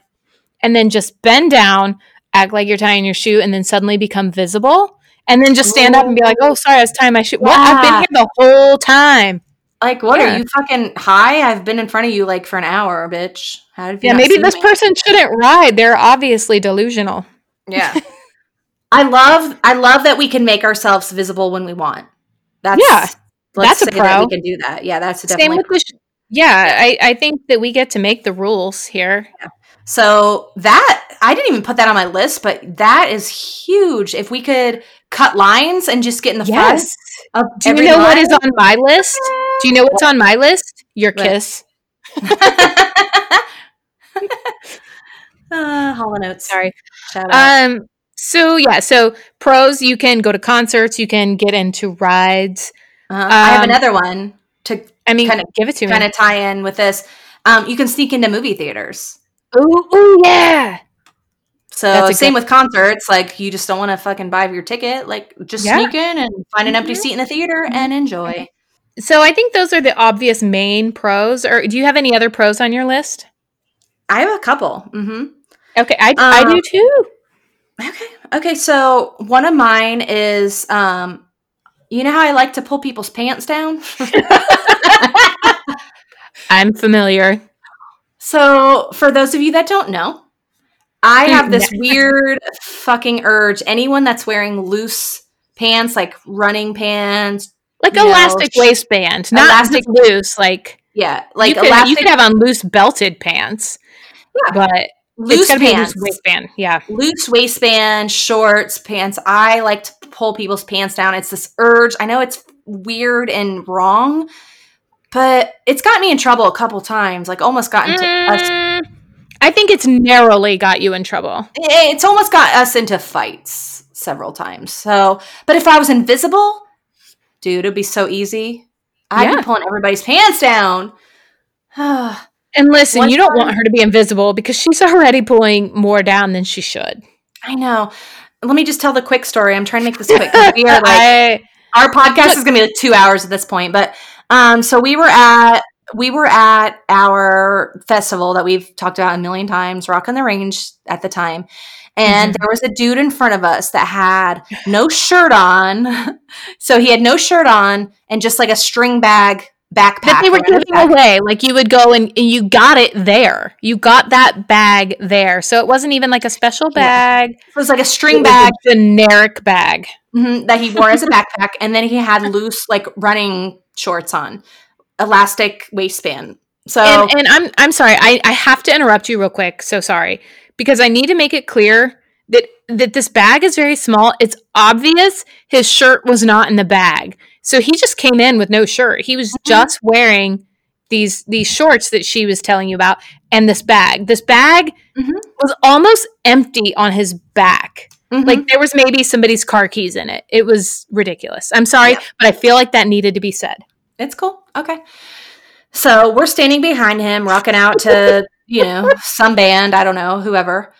and then just bend down, act like you're tying your shoe, and then suddenly become visible, and then just stand up and be like, "Oh, sorry, I was tying my shoe." What? I've been here the whole time. Like, what Yeah. are you fucking high? I've been in front of you like for an hour, bitch. How did you Yeah, maybe this me? person shouldn't ride. They're obviously delusional. Yeah. I love I love that we can make ourselves visible when we want. That's Yeah, let's that's a say that we can do that. Yeah, that's Same definitely with the. Sh- yeah, I, I think that we get to make the rules here. So that I didn't even put that on my list, but that is huge. If we could cut lines and just get in the Yes. Of Do you know what is on my list? Do you know what's on my list? Your What? kiss. uh, Hollow Notes. Sorry. Shout out. Um. So yeah. So pros, you can go to concerts. You can get into rides. Uh-huh. I have um, another one to I mean, Kinda- give it to kind me. of tie in with this. Um, you can sneak into movie theaters. Ooh, yeah. So same with concerts. Like you just don't want to fucking buy your ticket. Like just Yeah. sneak in and find an empty Mhm. seat in the theater and enjoy. So I think those are the obvious main pros. Or do you have any other pros on your list? I have a couple. hmm Okay, I I Um, do too. Okay. Okay. So one of mine is, um, you know how I like to pull people's pants down. I'm familiar. so for those of you that don't know, I have this weird fucking urge. Anyone that's wearing loose pants, like running pants, Like you know, elastic waistband, not elastic- loose. Like yeah, like you could, elastic you could have on loose belted pants, Yeah. but loose gotta be a pants. loose waistband. Yeah. loose waistband, shorts, pants. I like to pull people's pants down. It's this urge. I know it's weird and wrong, but it's got me in trouble a couple times. Like almost got into us. Mm. I think it's narrowly got you in trouble. It's almost got us into fights several times. So, but if I was invisible, dude, it'd be so easy. I'd Yeah. be pulling everybody's pants down. And listen, One you don't time- want her to be invisible because she's already pulling more down than she should. I know. Let me just tell the quick story. I'm trying to make this quick. We are like I, our podcast is gonna be like two hours at this point but Um, so we were at we were at our festival that we've talked about a million times, Rock on the Range at the time. And Mhm. there was a dude in front of us that had no shirt on. so he had no shirt on and just like a string bag backpack. that they were giving away. Like you would go and, and you got it there. You got that bag there. So it wasn't even like a special Yeah. bag. It was like a It string was bag a generic bag. mhm, that he wore as a backpack. And then he had loose, like running shorts on, elastic waistband. So and, and I'm I'm sorry. I, I have to interrupt you real quick. So sorry because I need to make it clear that that this bag is very small. It's obvious his shirt was not in the bag, so he just came in with no shirt. He was just wearing these these shorts that she was telling you about and this bag. This bag Mhm. was almost empty on his back. mhm. Like there was maybe somebody's car keys in it. It was ridiculous. I'm sorry, Yeah. but I feel like that needed to be said. It's cool. Okay. So we're standing behind him, rocking out to, you know, some band, I don't know, whoever.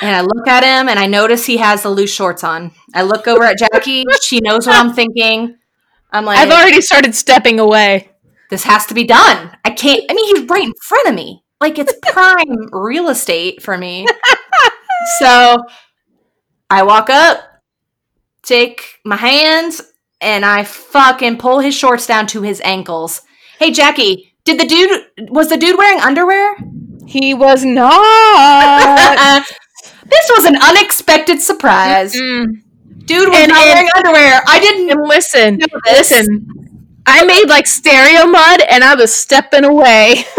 And I look at him and I notice he has the loose shorts on. I look over at Jaci. She knows what I'm thinking. I'm like, I've already started stepping away. this has to be done. I can't, I mean, he's right in front of me. Like it's prime real estate for me. So I walk up, take my hands, and I fucking pull his shorts down to his ankles. Hey, Jaci, did the dude, was the dude wearing underwear? He was not. this was an unexpected surprise. Mm. Dude was And- not and- wearing underwear. I didn't listen, listen. I made like stereo mud, and I was stepping away.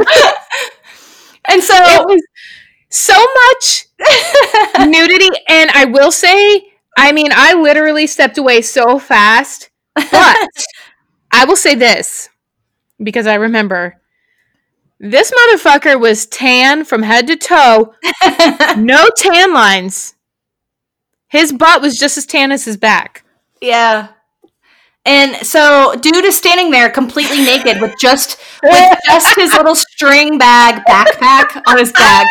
And so, it was so much nudity, and I will say, I mean, I literally stepped away so fast. But I will say this because I remember this motherfucker was tan from head to toe, no tan lines. His butt was just as tan as his back. yeah. And so, dude is standing there completely naked with just with just his little string bag backpack on his back.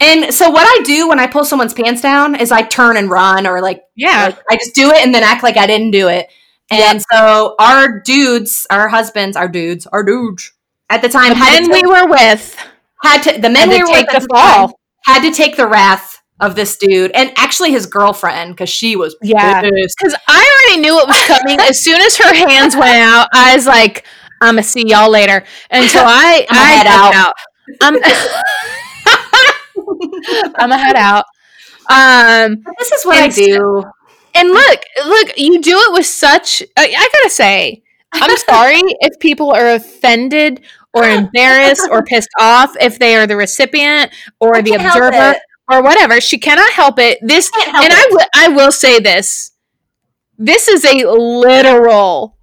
And so, what I do when I pull someone's pants down is I turn and run, or like, Yeah. like, I just do it and then act like I didn't do it. And so, our dudes, our husbands, our dudes, our dudes at the time had and to, we were with had to the men had we to were take with the the time fall. had to take the wrath of this dude and actually his girlfriend because she was Yeah. Because I already knew it was coming. as soon as her hands went out, I was like, I'm gonna see y'all later. And so I I head ducked out. I'm I'm a head out. Um This is what I do. And look, look, you do it with such I, I gotta say, I'm sorry if people are offended or embarrassed or pissed off if they are the recipient or I the observer or whatever. She cannot help it. This Can't help and I it. will I will say this. This is a literal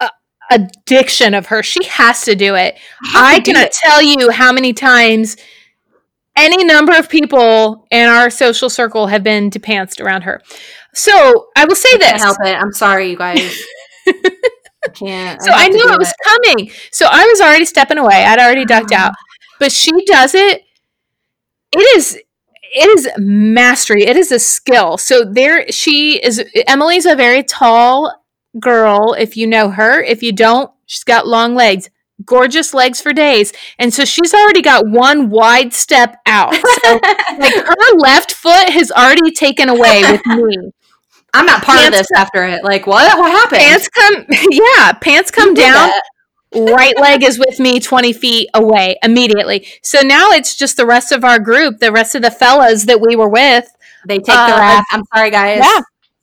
uh, addiction of her. She has to do it. I do cannot it. tell you how many times any number of people in our social circle have been to depantsed around her. So I will say I can't this. help it. I'm sorry, you guys. I can't. So I, to knew it was coming. So I was already stepping away. I'd already ducked uh-huh. out. But she does it. It is it is mastery. It is a skill. So there she is Emily's a very tall girl if you know her. If you don't, she's got long legs. Gorgeous legs for days. And so she's already got one wide step out. So like her left foot has already taken away with me. I'm not part of this after it. Like what? What happened? Pants come yeah, pants come down. right leg is with me 20 feet away immediately. So now it's just the rest of our group, the rest of the fellas that we were with. They take Uh, the wrath. I'm sorry, guys. Yeah,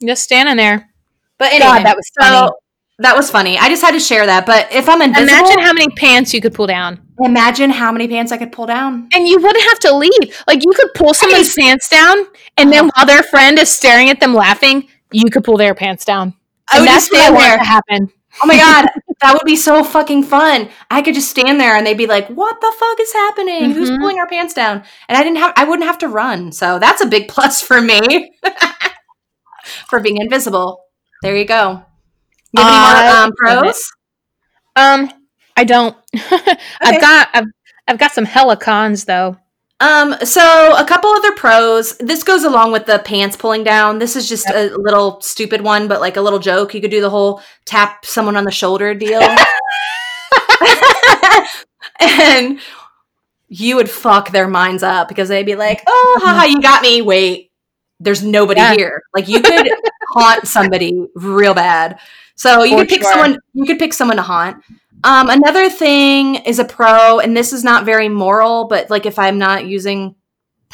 just standing there. But anyway, God, that was so funny. that was funny. I just had to share that. But if I'm invisible, Imagine how many pants you could pull down. imagine how many pants I could pull down. And you wouldn't have to leave. Like you could pull someone's pants down, and then while their friend is staring at them laughing, you could pull their pants down. I would just stand there. happen. Oh my god, that would be so fucking fun. I could just stand there and they'd be like, "What the fuck is happening? Who's Mhm. pulling our pants down?" And I didn't have I wouldn't have to run. So that's a big plus for me. for being invisible. There you go. You have any more um, pros? Um, I don't. Okay. I've got I've, I've got some helicons though. Um, so a couple other pros. This goes along with the pants pulling down. This is just a little stupid one, but like a little joke. You could do the whole tap someone on the shoulder deal. and you would fuck their minds up because they'd be like, "Oh, haha, you got me." Wait, there's nobody Yeah. here. Like you could haunt somebody real bad. So you For could pick sure. someone. You could pick someone to haunt. Um, another thing is a pro, and this is not very moral, but like if I'm not using,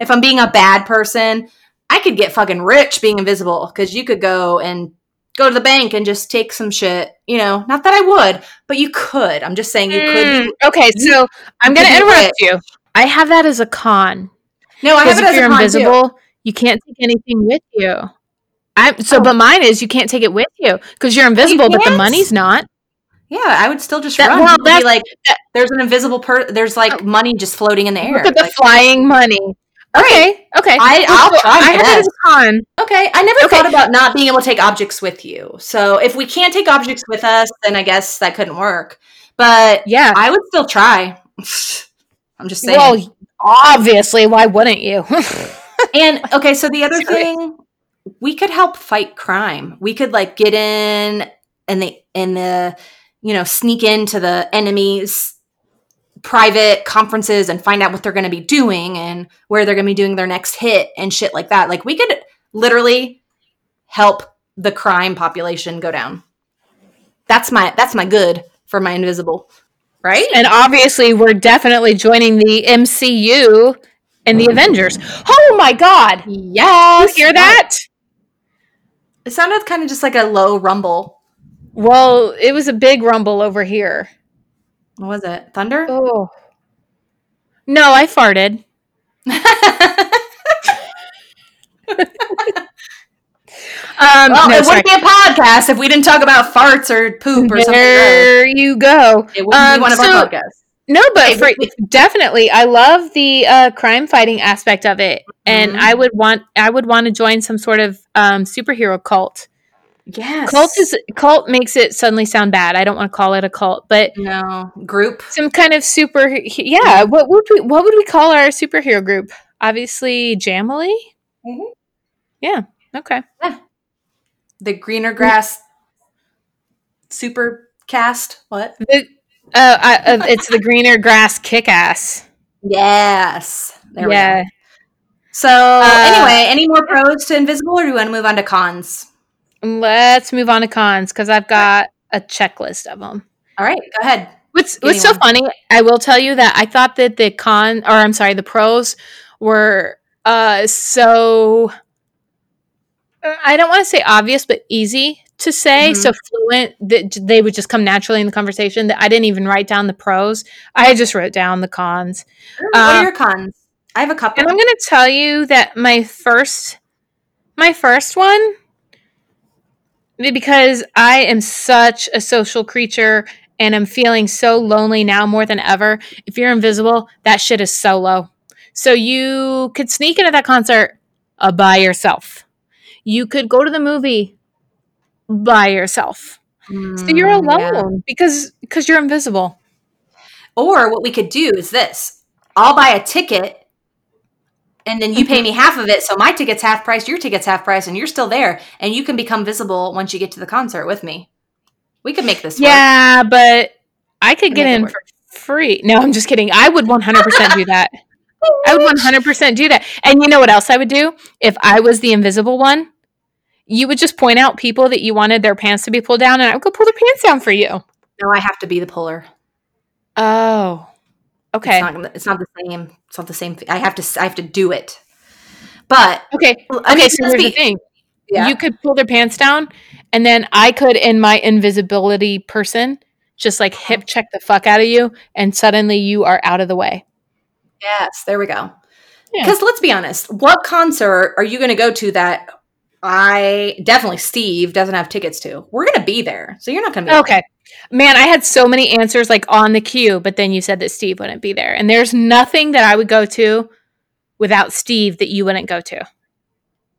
if I'm being a bad person, I could get fucking rich being invisible because you could go and go to the bank and just take some shit. You know, not that I would, but you could. I'm just saying you could. Mm, Be, okay, so I'm going to interrupt you. I have that as a con. no, I have it as you're a con too. invisible, you can't take anything with you. I so, Oh. but mine is you can't take it with you because you're invisible, but the money's not. Yeah, I would still just That- run. well, that's- like, there's an invisible per. There's like oh. money just floating in the air. Look at the Like, flying money. Okay, okay. I- I'll try I my have it as a con. Okay, I never Okay. thought about not being able to take objects with you. So if we can't take objects with us, then I guess that couldn't work. But Yeah. I would still try. I'm just saying. Well, obviously, why wouldn't you? and okay, so the other Sorry. thing, we could help fight crime. We could like get in and the and the you know sneak into the enemy's private conferences and find out what they're going to be doing and where they're going to be doing their next hit and shit like that. Like we could literally help the crime population go down. That's my that's my good for my invisible, right? and obviously, we're definitely joining the MCU and the Avengers. Oh my God! yes. You hear that? It sounded kind of just like a low rumble. Well, it was a big rumble over here. What was it? Thunder? Oh. No, I farted. Um, well, no, it sorry. wouldn't be a podcast if we didn't talk about farts or poop or something. There you go. It wouldn't Um, be one of so- our podcasts. No, but Okay, for, we- definitely, I love the uh, crime fighting aspect of it, and Mhm. I would want I would want to join some sort of um, superhero cult. Yes. Cult is cult makes it suddenly sound bad. I don't want to call it a cult, but no group. some kind of super. Yeah, what would we what would we call our superhero group? Obviously, Jamily. Mhm. Yeah. Okay. Yeah. The greener grass super cast. What? The, uh, I, uh, it's the greener grass kick ass. Yes. There yeah. we go. So Uh, anyway, any more pros to invisible, or do we want to move on to cons? Let's move on to cons because I've got a checklist of them. All right, go ahead. What's Give What's so one. funny? I will tell you that I thought that the con, or I'm sorry, the pros were uh so. uh, I don't want to say obvious, but easy to say. Mhm. So fluent that they would just come naturally in the conversation. That I didn't even write down the pros. I just wrote down the cons. what are Um, your cons? I have a couple. And I'm going to tell you that my first my first one because I am such a social creature and I'm feeling so lonely now more than ever. If you're invisible, that shit is solo. So you could sneak into that concert uh, by yourself. You could go to the movie by yourself. So you're Mm, yeah. alone because because you're invisible. Or what we could do is this: I'll buy a ticket, and then you pay me mm-hmm. half of it. So my ticket's half price, your ticket's half price, and you're still there, and you can become visible once you get to the concert with me. We could make this work. Yeah, but I could Could get in for free. No, I'm just kidding. I would 100% do that. I would 100% do that. And you know what else I would do? If I was the invisible one, you would just point out people that you wanted their pants to be pulled down, and I would go pull their pants down for you. No, I have to be the puller. Oh, okay. It's not, it's not the same. It's not the same. Thing. I have to. I have to do it. But okay. I Okay, mean, so let's the be- thing. yeah. You could pull their pants down, and then I could, in my invisibility person, just like uh-huh. hip check the fuck out of you, and suddenly you are out of the way. Yes, there we go. Yeah. Because let's be honest, what concert are you going to go to that I definitely Steve doesn't have tickets to? We're going to be there, so you're not going to be Okay. Man, I had so many answers like on the queue, but then you said that Steve wouldn't be there. And there's nothing that I would go to without Steve that you wouldn't go to.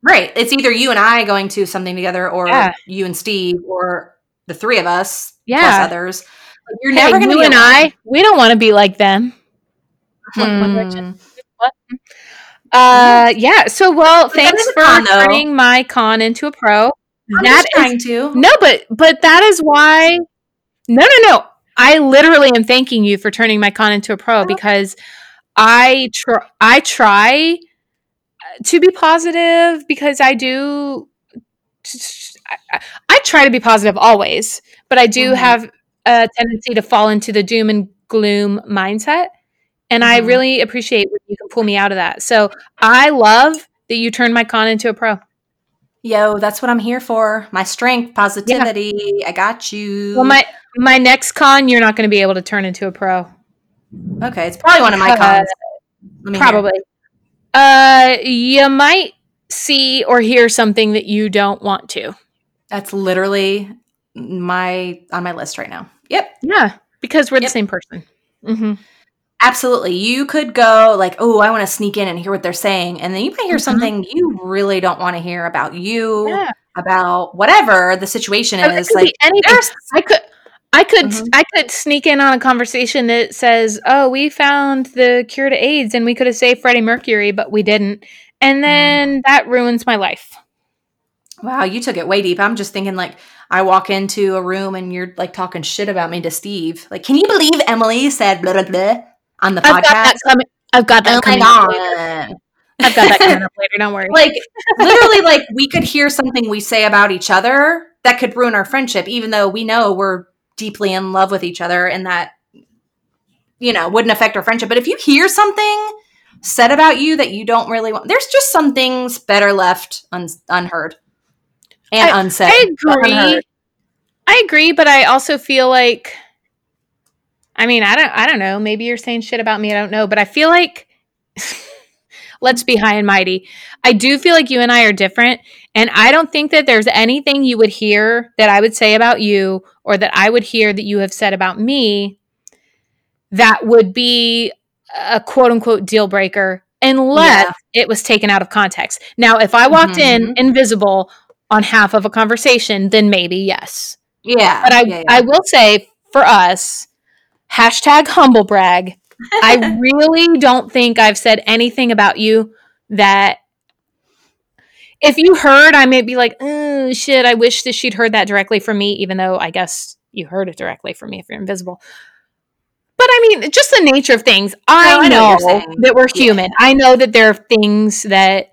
right. It's either you and I going to something together, or Yeah. you and Steve, or the three of us plus Yeah. others. Like, you're Hey, never going to you and alone. I, we don't want to be like them. One- One Direction. Hmm. What? Uh, yeah. So, well, But thanks for con, turning my con into a pro. I'm That just is trying to. no, but but that is why. No, no, no. I literally am thanking you for turning my con into a pro because I try. I try to be positive because I do. I, I- I try to be positive always, but I do Mhm. have a tendency to fall into the doom and gloom mindset. And I Mhm. really appreciate when you can pull me out of that. So I love that you turned my con into a pro. Yo, that's what I'm here for. My strength, positivity. I got you. Well, my my next con, you're not going to be able to turn into a pro. okay, it's probably one of my Uh, cons. Hear. Probably. Uh, you might see or hear something that you don't want to. That's literally my on my list right now. Yep. Yeah, because we're the same person. hmm Absolutely. You could go like, oh, I want to sneak in and hear what they're saying. And then you might hear Mhm. something you really don't want to hear about you, Yeah, about whatever the situation Oh, is. could Like, be anything. I could. I could Mhm. I could sneak in on a conversation that says, "Oh, we found the cure to AIDS and we could have saved Freddie Mercury, but we didn't." And then that ruins my life. wow, you took it way deep. I'm just thinking like, I walk into a room and you're like talking shit about me to Steve. Like, can you believe Emily said blah, blah, blah on the I've got podcast? that coming. I've got that Oh coming. later. I've got that coming up later. Don't worry. like literally like we could hear something we say about each other that could ruin our friendship even though we know we're deeply in love with each other and that you know wouldn't affect our friendship but if you hear something said about you that you don't really want there's just some things better left un- unheard and unsaid I agree. I agree, but I also feel like I mean, I don't I don't know. Maybe you're saying shit about me, I don't know, but I feel like let's be high and mighty. I do feel like you and I are different, and I don't think that there's anything you would hear that I would say about you or that I would hear that you have said about me that would be a quote unquote deal breaker unless it was taken out of context. Now, if I walked in Mhm. invisible on half of a conversation, then maybe yes. yeah But I, yeah, yeah. I will say for us, hashtag humble brag. I really don't think I've said anything about you that if you heard, I may be like, oh, shit, I wish that she'd heard that directly from me, even though I guess you heard it directly from me if you're invisible. But I mean, just the nature of things. I, oh, I know know, what you're saying. that we're Yeah. human. I know that there are things that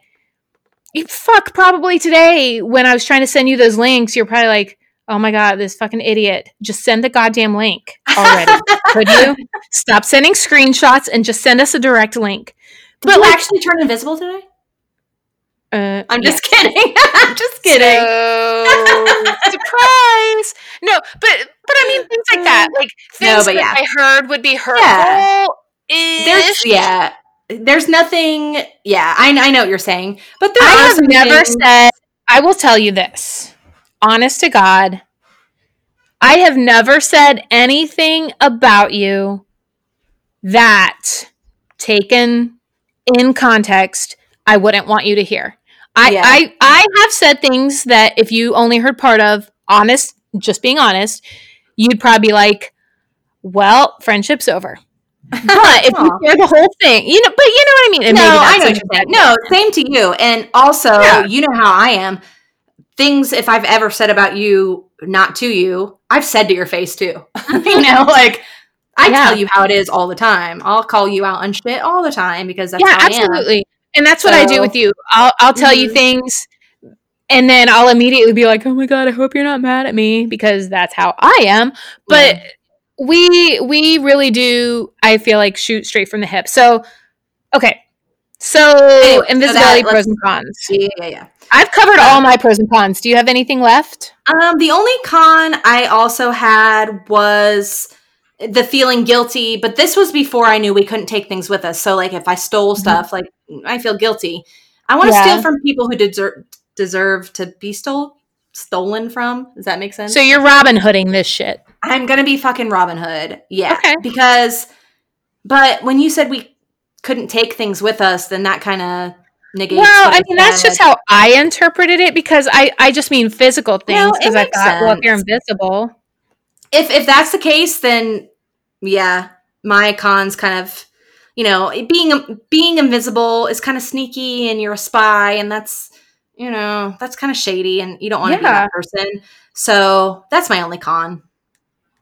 you fuck probably today when I was trying to send you those links, you're probably like, oh my god, this fucking idiot. Just send the goddamn link already. Could you? Stop sending screenshots and just send us a direct link. Did but you like- actually turn invisible today Uh, i'm yeah. just kidding i'm just kidding So, surprise. No, but but I mean things like that, like No, things but that yeah. I heard would be hurtful. Yeah. there's yeah there's nothing yeah I, I know what you're saying but there I have never things- said. I will tell you this, honest to God. I have never said anything about you that, taken in context, I wouldn't want you to hear. I, Yeah. I I have said things that if you only heard part of, honest, just being honest, you'd probably be like, "Well, friendship's over." But if you hear the whole thing, you know, but you know what I mean. And no, maybe I know what you're saying. No, same to you. And also, Yeah. you know how I am. Things, if I've ever said about you, not to you, I've said to your face too. you know, like I Yeah. tell you how it is all the time. I'll call you out on shit all the time because that's yeah, how I am. absolutely. And that's what I do with you. I'll I'll tell you Mhm. things and then I'll immediately be like, "Oh my god, I hope you're not mad at me" because that's how I am. But we we really do I feel like shoot straight from the hip. So, okay. So, Anyway, so invisibility that- pros and cons. Yeah, yeah, yeah. I've covered all my pros and cons. Do you have anything left? Um, the only con I also had was the feeling guilty, but this was before I knew we couldn't take things with us. So, like, if I stole stuff, like, I feel guilty. I want to Mm-hmm. Yeah. steal from people who deserve deserve to be stole stolen from. Does that make sense? So you're Robin Hooding this shit. I'm gonna be fucking Robin Hood. Yeah, Okay. because. But when you said we couldn't take things with us, then that kind of negates. Well, I mean that's just how I interpreted it because I I just mean physical things because I thought, well, if you're invisible, if if that's the case, then yeah, my cons kind of you know, being being invisible is kind of sneaky, and you're a spy, and that's you know that's kind of shady, and you don't want to be Yeah. that person. So that's my only con.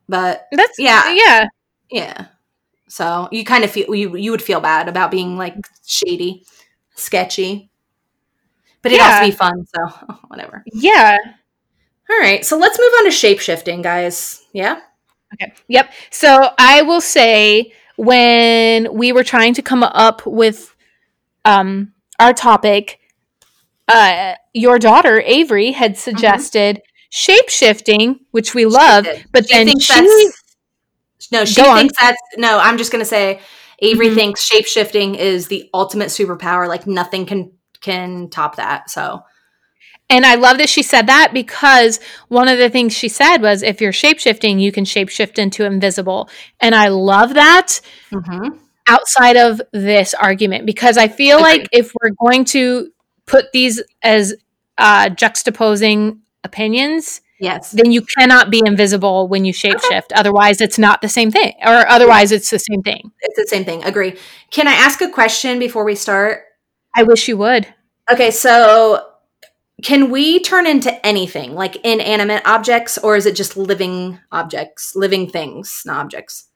But That's Yeah. yeah. yeah, so you kind of feel you you would feel bad about being like shady, sketchy, but it has to Yeah. be fun. So whatever. Yeah. All right, so let's move on to shape shifting, guys. Yeah. Okay. Yep. So I will say when we were trying to come up with um our topic, uh your daughter Avery had suggested shape shifting, which we love, but She then thinks she that's no. She Go on. thinks that's no. I'm just gonna say Avery Mhm. thinks shape shifting is the ultimate superpower. Like nothing can can top that. So And I love that she said that because one of the things she said was if you're shapeshifting, you can shapeshift into invisible. And I love that mhm. outside of this argument because I feel Agreed. like if we're going to put these as uh, juxtaposing opinions, yes, then you cannot be invisible when you shapeshift. Otherwise, it's not the same thing, or otherwise, it's the same thing. it's the same thing. Agree. Can I ask a question before we start? I wish you would. Okay, so can we turn into anything like inanimate objects, or is it just living objects, living things, not objects?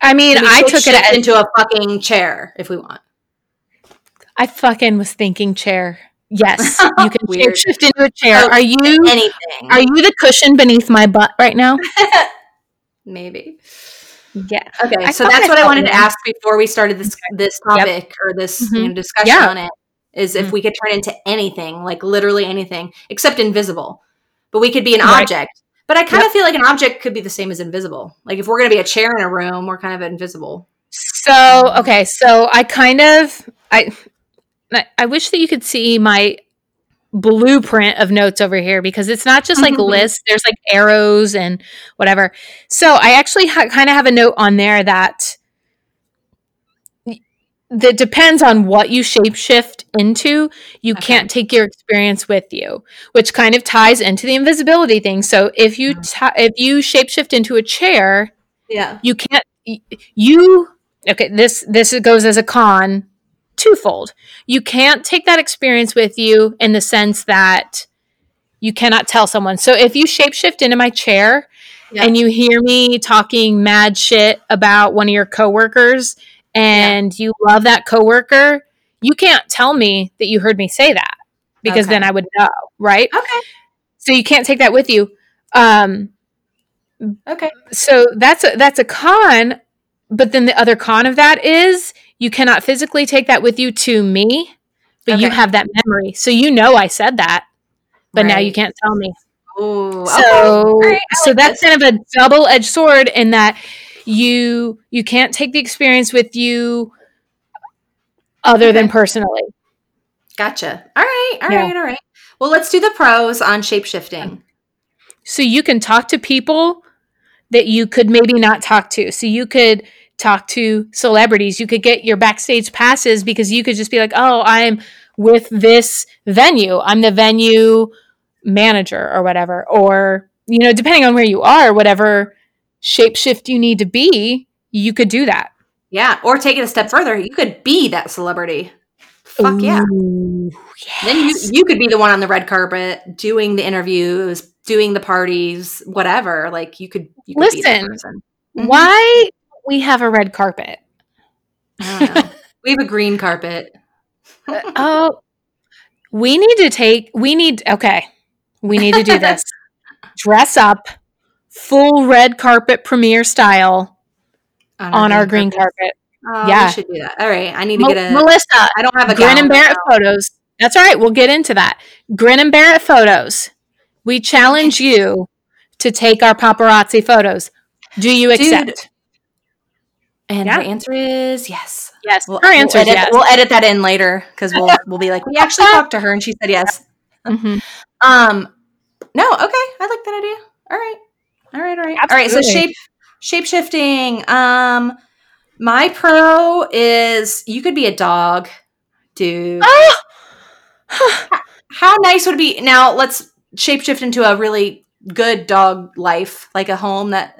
I mean, I took it as into a fucking chair if we want. I fucking was thinking chair. Yes, you can shift into a chair. Oh, Are you Anything. are you the cushion beneath my butt right now? Maybe. Yeah. Okay, I so that's I what I wanted to ask before we started this this topic or this you Mhm. know, discussion Yeah. on it. Is if Mhm. we could turn into anything, like literally anything, except invisible. But we could be an Right. object. But I kind of feel like an object could be the same as invisible. Like if we're going to be a chair in a room, we're kind of invisible. So okay, so I kind of I I- wish that you could see my blueprint of notes over here because it's not just like Mhm. lists. There's like arrows and whatever. So I actually ha- kind of have a note on there that that depends on what you shapeshift into. You Okay. can't take your experience with you, which kind of ties into the invisibility thing. So if you Mm. t- if you shapeshift into a chair, Yeah. you can't you okay this this goes as a con twofold you can't take that experience with you in the sense that you cannot tell someone so if you shapeshift into my chair Yeah. and you hear me talking mad shit about one of your coworkers and you love that coworker you can't tell me that you heard me say that because Okay. then i would know right Okay. so you can't take that with you um Okay. so that's a that's a con but then the other con of that is you cannot physically take that with you to me but you have that memory so you know i said that but now you can't tell me Ooh, so okay. Right, I so like that's this. kind of a double-edged sword in that you you can't take the experience with you other than personally Gotcha. All right. All Yeah. right. All right. Well, let's do the pros on shapeshifting. so you can talk to people that you could maybe not talk to. So you could talk to celebrities. You could get your backstage passes because you could just be like, "Oh, I'm with this venue. I'm the venue manager or whatever." Or, you know, depending on where you are, whatever shapeshift you need to be, you could do that. Yeah. Or take it a step further. You could be that celebrity. Fuck yeah. Ooh, Then you you could be the one on the red carpet doing the interviews, doing the parties, whatever. Like you could you could Listen. Mhm. Why we have a red carpet? I don't know. we have a green carpet. oh, we need to take, we need, okay, we need to do this. Dress up, full red carpet premiere style on our green carpet. Oh, Yeah. we should do that. All right, I need to get a. Melissa, I don't have a Grin and Barrett so- photos. That's all right. We'll get into that. Grin and Barrett photos. We challenge you to take our paparazzi photos. Do you Dude, accept? And Yeah. her answer is yes. yes. We'll, Our answer we'll is edit, yes. We'll edit that in later because we'll we'll be like we actually talked to her and she said yes. Mhm. Um, no, okay, I like that idea. All right, all right, all right, all right. So shape shape shifting. Um, my pro is you could be a dog, dude. How nice would it be? Now let's shapeshift into a really good dog life, like a home that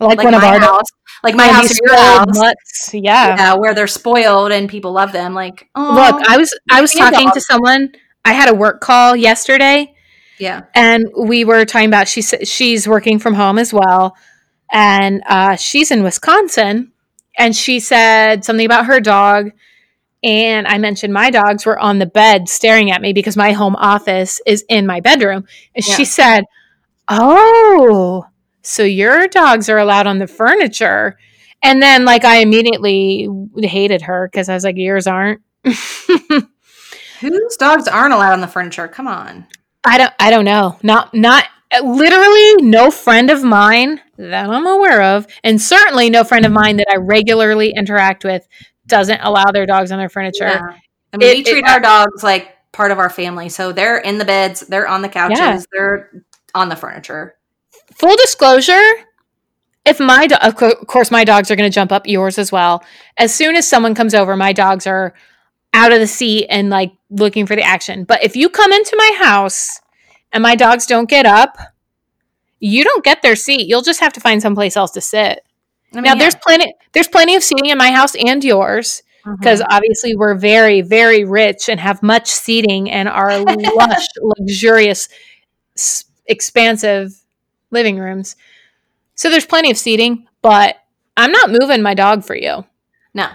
Like, like one of our dogs. house, like my house your house. mutts. Yeah. Yeah, where they're spoiled and people love them. Like, oh, Look, I was I was talking dog. to someone. I had a work call yesterday, yeah, and we were talking about she's she's working from home as well, and uh, she's in Wisconsin, and she said something about her dog, and I mentioned my dogs were on the bed staring at me because my home office is in my bedroom, and Yeah. she said, "Oh, so your dogs are allowed on the furniture." And then, like, I immediately hated her because I was like, "Yours aren't." whose dogs aren't allowed on the furniture? Come on. I don't I don't know. Not not uh, literally no friend of mine that I'm aware of and certainly no friend of mm-hmm. mine that I regularly interact with doesn't allow their dogs on their furniture. Yeah. I mean, It- we it- treat our dogs like part of our family. So they're in the beds, they're on the couches, Yeah. they're on the furniture. Full disclosure, if my do- of course my dogs are going to jump up yours as well. As soon as someone comes over, my dogs are out of the seat and like looking for the action. But if you come into my house and my dogs don't get up, you don't get their seat. You'll just have to find someplace else to sit. I mean, now yeah. there's plenty there's plenty of seating in my house and yours mm-hmm. because obviously we're very very rich and have much seating and our lush luxurious s- expansive living rooms so there's plenty of seating but i'm not moving my dog for you no,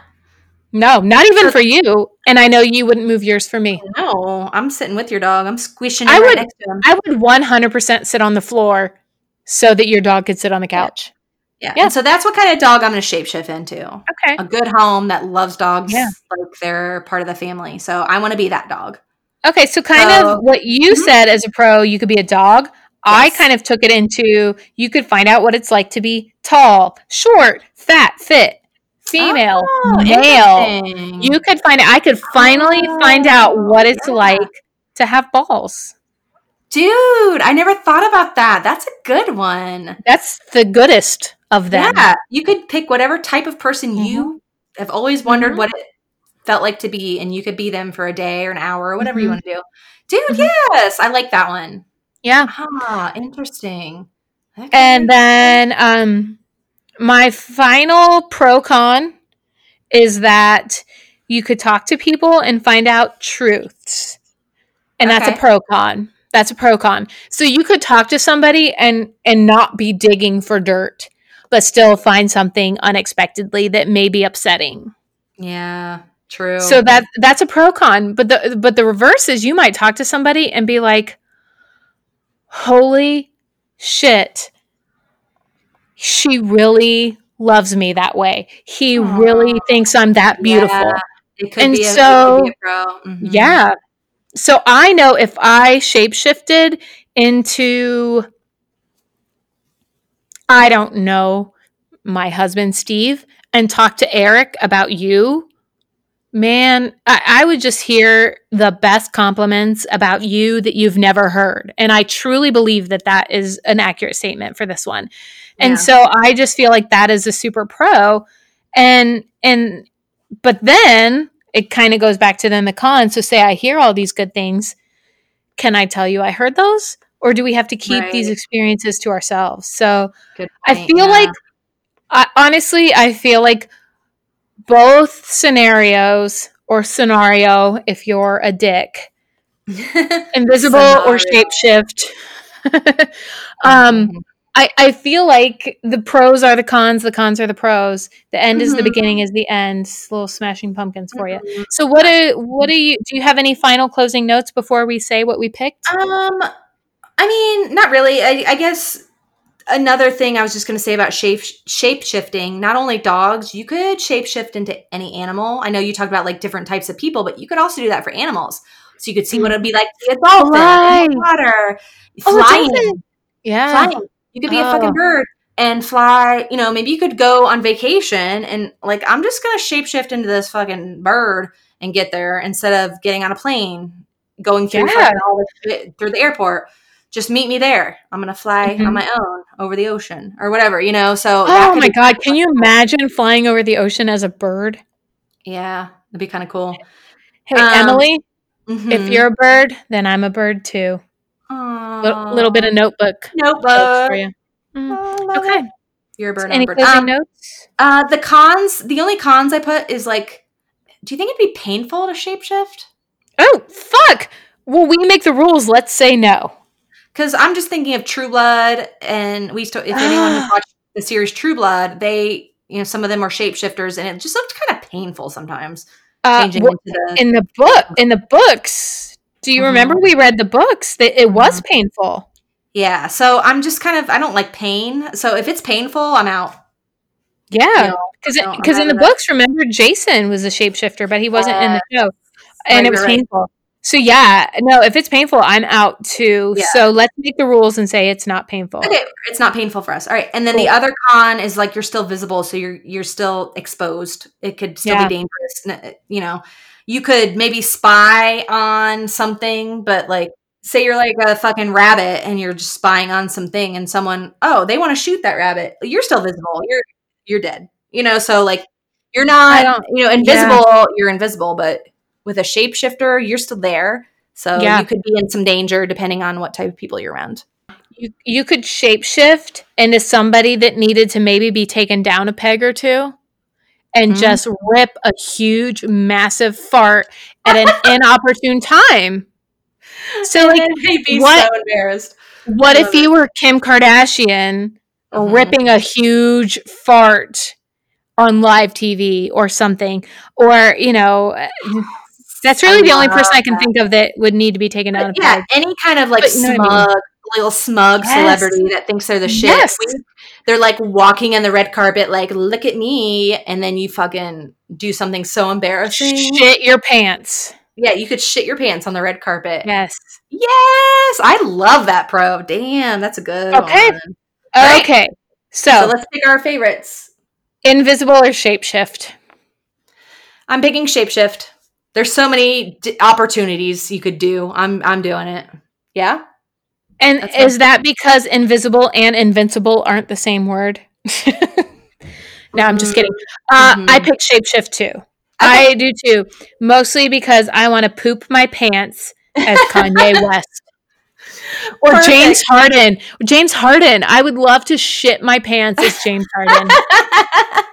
no not even for you and i know you wouldn't move yours for me no, I'm sitting with your dog. I'm squishing I right would- next to him. i would 100% sit on the floor so that your dog could sit on the couch Yeah. Yeah. And so that's what kind of dog I'm going to shapeshift into. okay A good home that loves dogs Yeah. like they're part of the family. So I want to be that dog. Okay, so kind So- of what you Mhm. said as a pro, you could be a dog. I kind of took it into you could find out what it's like to be tall, short, fat, fit, female, Oh, male. You could find it. I could finally find out what it's yeah. like to have balls. Dude, I never thought about that. That's a good one. That's the goodest of them. Yeah, you could pick whatever type of person Mm-hmm. you have always wondered Mhm. what it felt like to be, and you could be them for a day or an hour or whatever you Mhm. want to do. Dude, Mhm. yes, I like that one. Yeah. Ah, interesting. Okay. And then um my final pro con is that you could talk to people and find out truths. And that's a pro con. That's a pro con. So you could talk to somebody and and not be digging for dirt, but still find something unexpectedly that may be upsetting. yeah, true. So that that's a pro con. But the but the reverse is you might talk to somebody and be like, "Holy shit, she really loves me that way. He really thinks I'm that beautiful." Yeah, And a, so- could be a pro. Mhm. Yeah. So I know if I shapeshifted into I don't know my husband Steve and talked to Eric about you, man, I, I would just hear the best compliments about you that you've never heard. And I truly believe that that is an accurate statement for this one. And Yeah. so I just feel like that is a super pro. And and but then it kind of goes back to then the con. So say I hear all these good things. Can I tell you I heard those? Or do we have to keep these experiences to ourselves? So I feel yeah. like I, honestly, I feel like both scenarios or scenario, if you're a dick, invisible or shapeshift. um, I, I feel like the pros are the cons, the cons are the pros. The end is the Mhm. beginning is the end. Little smashing pumpkins for you. Mhm. So what do what do you do you have any final closing notes before we say what we picked? Um, I mean, not really. I, I guess another thing I was just going to say about shape shape shifting. Not only dogs, you could shape shift into any animal. I know you talked about like different types of people, but you could also do that for animals. So you could see what it'd be like to be a dolphin Right. in the water, Oh, flying. Yeah. flying. You could be a Oh. fucking bird and fly. You know, maybe you could go on vacation and like I'm just gonna shapeshift into this fucking bird and get there instead of getting on a plane, going through Yeah. shit through the airport. Just meet me there. I'm gonna fly Mhm. on my own over the ocean or whatever. You know. So Oh my god, can you imagine flying over the ocean as a bird? Yeah, it'd be kind of cool. Hey, Um, Emily, if Mhm. you're a bird, then I'm a bird too. Little, little bit of notebook notebook for you. Mm. Okay. it. You're a. Any I'm a bird. closing Um, notes? uh, the cons. The only cons I put is like, do you think it'd be painful to shapeshift? Oh, fuck. Well, we make the rules. Let's say no. Because I'm just thinking of True Blood, and we still, if anyone has watched the series True Blood, they, you know, some of them are shapeshifters, and it just looked kind of painful sometimes. Uh, Changing well, into the in the book, in the books, do you Mhm. remember we read the books? That it was painful. yeah. So I'm just kind of I don't like pain. So if it's painful, I'm out. Yeah, know, because no, I'm because in the that. books, remember Jason was a shapeshifter, but he wasn't in the show, and Right, it was right, painful. So yeah, no, if it's painful, I'm out too. Yeah. So let's make the rules and say it's not painful. Okay, it's not painful for us. All right, and then the other con is like you're still visible, so you're you're still exposed. It could still Yeah. be dangerous. You know, you could maybe spy on something, but like say you're like a fucking rabbit and you're just spying on something, and someone oh they want to shoot that rabbit, you're still visible. You're you're dead. You know, so like you're not you know invisible. You're invisible, but with a shapeshifter, you're still there. So Yeah. you could be in some danger depending on what type of people you're around. You you could shapeshift into somebody that needed to maybe be taken down a peg or two and Mhm. just rip a huge massive fart at an inopportune time. So like they'd be what- so embarrassed. what if you were Kim Kardashian Mhm. ripping a huge fart on live TV or something or you know that's really I the only person I can that. think of that would need to be taken down a yeah, any kind of like But you know smug, I mean. Little smug Yes. celebrity that thinks they're the shit. Yes. They're like walking in the red carpet, like, look at me. And then you fucking do something so embarrassing. Shit your pants. Yeah, you could shit your pants on the red carpet. Yes. Yes. I love that pro. Damn, that's a good Okay. one. Right. Okay. So, So let's pick our favorites. invisible or shapeshift? I'm picking shapeshift. There's so many d- opportunities you could do. I'm I'm doing it. Yeah. And That's is that because invisible and invincible aren't the same word? no, I'm just kidding. Uh, I Mhm. pick shapeshift too. I do too. Mostly because I want to poop my pants as Kanye West. Or Perfect. James Harden. James Harden. I would love to shit my pants as James Harden.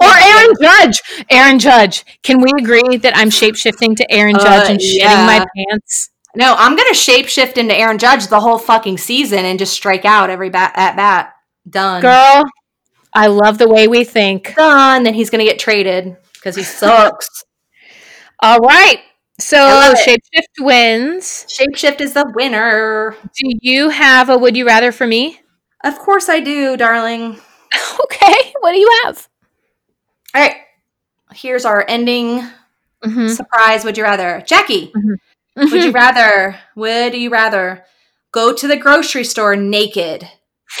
or Aaron Judge. Aaron Judge. Can we agree that I'm shapeshifting to Aaron Judge Uh, and shitting my pants? No, I'm gonna shapeshift into Aaron Judge the whole fucking season and just strike out every bat at bat. Done. Girl, I love the way we think. Done. Then he's gonna get traded because he sucks. All right. So shapeshift wins. Shapeshift is the winner. Do you have a would you rather for me? Of course I do, darling. Okay. What do you have? All right. Here's our ending Mm-hmm. surprise. Would you rather, Jaci? Would you rather? Would you rather go to the grocery store naked?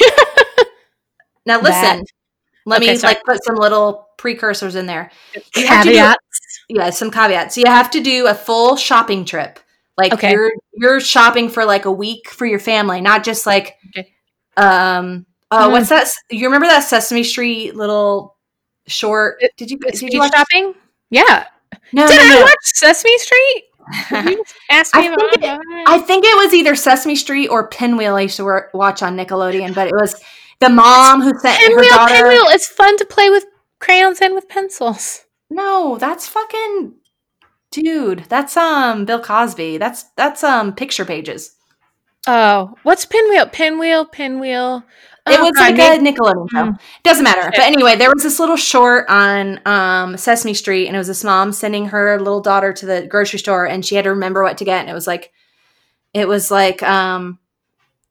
now listen. That- Let Okay, me sorry. like put some little precursors in there. You have to do- yeah, some caveats. So you have to do a full shopping trip. Like Okay. you're you're shopping for like a week for your family, not just like Okay. um oh Mhm. what's that? You remember that Sesame Street little short? Did you did you watch? shopping? Yeah. No, Did no, I no. watch Sesame Street? Did you just ask I think about I think it was either Sesame Street or Pinwheel. I used to watch on Nickelodeon, but it was the mom who sent her Pinwheel, daughter. pinwheel. It's fun to play with crayons and with pencils. No, that's fucking dude. That's um Bill Cosby. That's that's um picture pages. Oh, what's pinwheel? Pinwheel, pinwheel. It Oh, was like a Nickelodeon show. Mm. Doesn't matter. But anyway, there was this little short on um, Sesame Street, and it was this mom sending her little daughter to the grocery store, and she had to remember what to get. And it was like, it was like, um,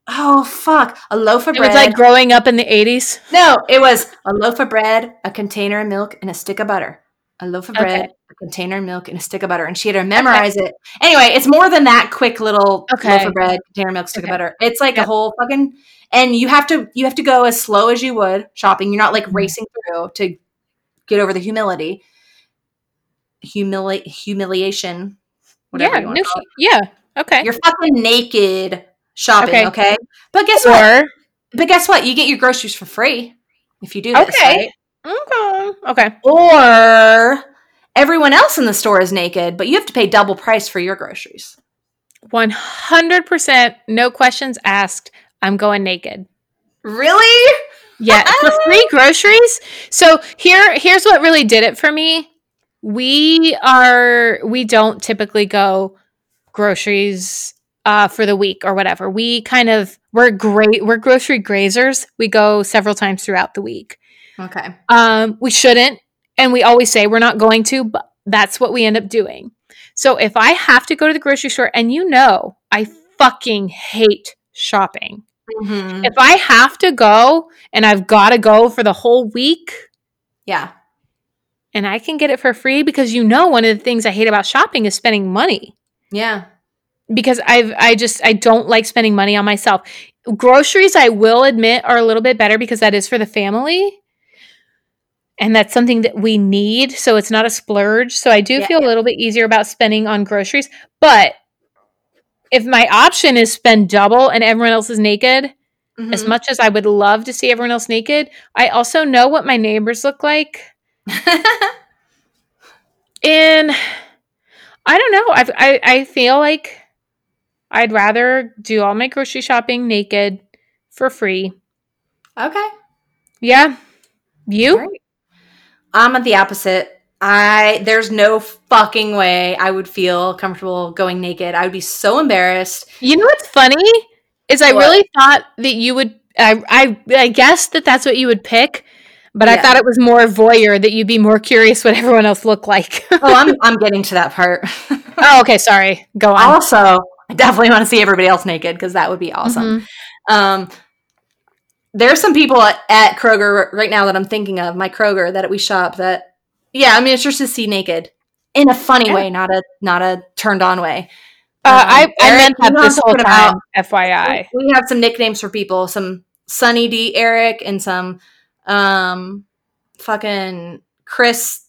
oh fuck, a loaf of It bread. was like growing up in the 80s. no, it was a loaf of bread, a container of milk, and a stick of butter. A loaf of Okay. bread, a container of milk, and a stick of butter. And she had to memorize it. Anyway, it's more than that quick little Okay. loaf of bread, container of milk, stick Okay. of butter. It's like Yeah. a whole fucking and you have to you have to go as slow as you would shopping. You're not like Mhm. racing through to get over the humility. Humili- humiliation. Whatever yeah, you want no, call it. yeah. Okay. You're fucking naked shopping, Okay. okay? But guess what? But guess what? You get your groceries for free if you do this, Okay. right? Okay. Okay. Or everyone else in the store is naked, but you have to pay double price for your groceries. 100% no questions asked. I'm going naked. Really? Yeah, for free groceries. So here here's what really did it for me. We are we don't typically go groceries uh for the week or whatever. We kind of we're great we're grocery grazers. We go several times throughout the week. Okay. Um we shouldn't and we always say we're not going to, but that's what we end up doing. So if I have to go to the grocery store and you know, I fucking hate shopping. Mhm. If I have to go and I've got to go for the whole week Yeah. and I can get it for free because you know one of the things I hate about shopping is spending money Yeah. because I've I just I don't like spending money on myself. Groceries I will admit are a little bit better because that is for the family. And that's something that we need, so it's not a splurge. So I do Yeah, feel a little bit easier about spending on groceries, but if my option is spend double and everyone else is naked, as Mhm. much as I would love to see everyone else naked, I also know what my neighbors look like. And I don't know. I, I, I feel like I'd rather do all my grocery shopping naked for free. okay. Yeah. You? I'm at the opposite. I there's no fucking way I would feel comfortable going naked. I would be so embarrassed. You know what's funny? Is I really thought that you would. I, I I guessed that that's what you would pick, but I thought it was more voyeur that you'd be more curious what everyone else looked like. Oh, I'm I'm getting to that part. oh, okay. Sorry. Go on. also, I definitely want to see everybody else naked because that would be awesome. Mhm. Um, there's some people at, at Kroger right now that I'm thinking of, my Kroger that we shop that, yeah, I mean, it's just to see naked in a funny Yeah. way, not a not a turned on way. Uh, Um, I, I Eric, meant that this whole I'm talking time. FYI. We have some nicknames for people, some Sunny D Eric and some um fucking Chris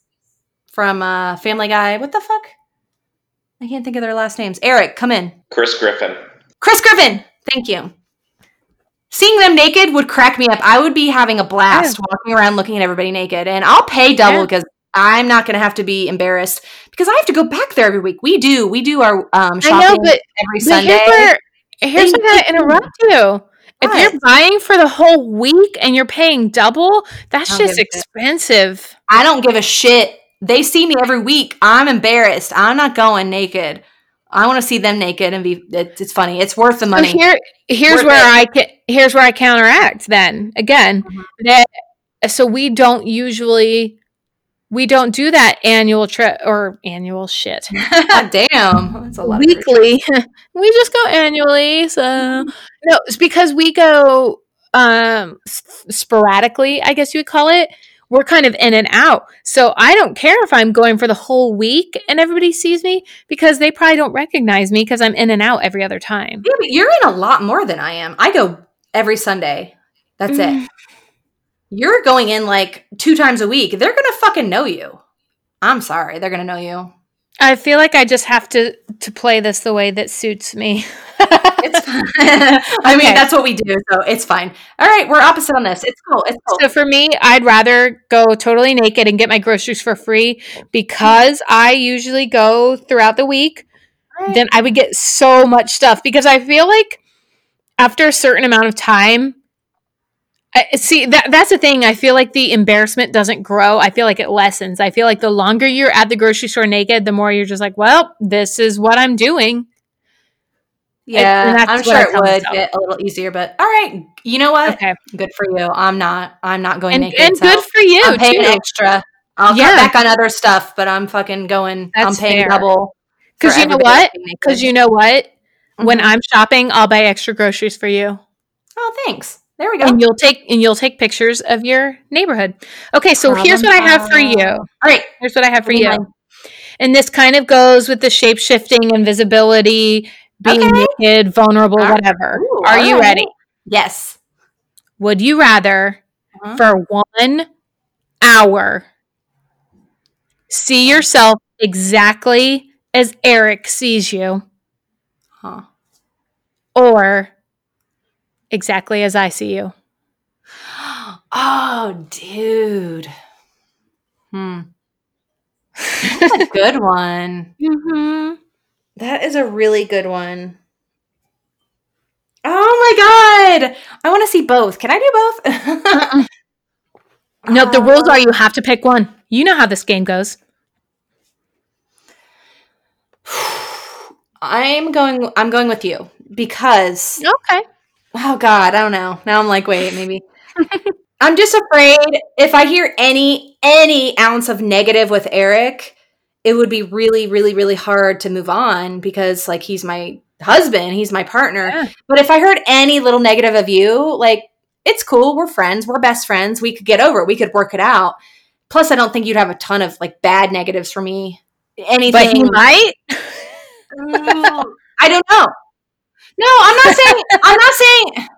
from uh Family Guy. What the fuck? I can't think of their last names. Eric, come in. Chris Griffin. Chris Griffin. Thank you. Seeing them naked would crack me up. I would be having a blast walking around looking at everybody naked, and I'll pay double Yeah. because I'm not going to have to be embarrassed because I have to go back there every week. We do. We do our um, shopping I know, but, every but Sunday. here's where, here's where I interrupt you. If What? you're buying for the whole week and you're paying double, that's just give a shit. expensive. I don't give a shit. They see me every week. I'm embarrassed. I'm not going naked. I want to see them naked and be. It's, it's funny. It's worth the money. So here, here's Worth where it. I can. Here's where I counteract. Then again, Mhm. that so we don't usually we don't do that annual trip or annual shit Damn, that's a lot. Of weekly. we just go annually. So no, it's because we go um sporadically. I guess you would call it. We're kind of in and out. So I don't care if I'm going for the whole week and everybody sees me because they probably don't recognize me because I'm in and out every other time. Yeah, but you're in a lot more than I am. I go every Sunday. That's Mm. it. You're going in like two times a week. They're gonna fucking know you. I'm sorry, they're gonna know you. I feel like I just have to to play this the way that suits me. It's fine. I mean, Okay. that's what we do, so it's fine. All right, we're opposite on this. It's cool. It's cool. so for me, I'd rather go totally naked and get my groceries for free because I usually go throughout the week. Right. Then I would get so much stuff because I feel like after a certain amount of time, I, see that that's the thing. I feel like the embarrassment doesn't grow. I feel like it lessens. I feel like the longer you're at the grocery store naked, the more you're just like, well, this is what I'm doing. yeah, that's I'm sure it would myself. get a little easier, but all right. You know what? Okay, Good for you. I'm not. I'm not going and, naked. and so good for you I'm paying too. extra. I'll Yeah. cut back on other stuff, but I'm fucking going. I'm paying fair. double. Because you know what? Because you know what? When Mhm. I'm shopping, I'll buy extra groceries for you, Oh, thanks. There we go. and you'll take and you'll take pictures of your neighborhood. Okay, so here's what I have for you. All right. Here's what I have for you. mine. And this kind of goes with the shape shifting invisibility, being Okay. naked, vulnerable, right. whatever. Ooh, Are you right. ready? Yes. Would you rather Uh-huh. for one hour see yourself exactly as Eric sees you Huh. or exactly as I see you? Oh, dude. Hmm. That's a good one. Mm-hmm. That is a really good one. Oh my god! I want to see both. Can I do both? No, the rules are you have to pick one. You know how this game goes. I'm going. I'm going with you because Okay. Oh god, I don't know. Now I'm like, wait, maybe. I'm just afraid if I hear any any ounce of negative with Eric, it would be really, really, really hard to move on because like he's my husband, he's my partner. Yeah. But if I heard any little negative of you, like it's cool, we're friends, we're best friends, we could get over it, we could work it out. Plus, I don't think you'd have a ton of like bad negatives for me. Anything, But he might. I don't know. No, I'm not saying. I'm not saying.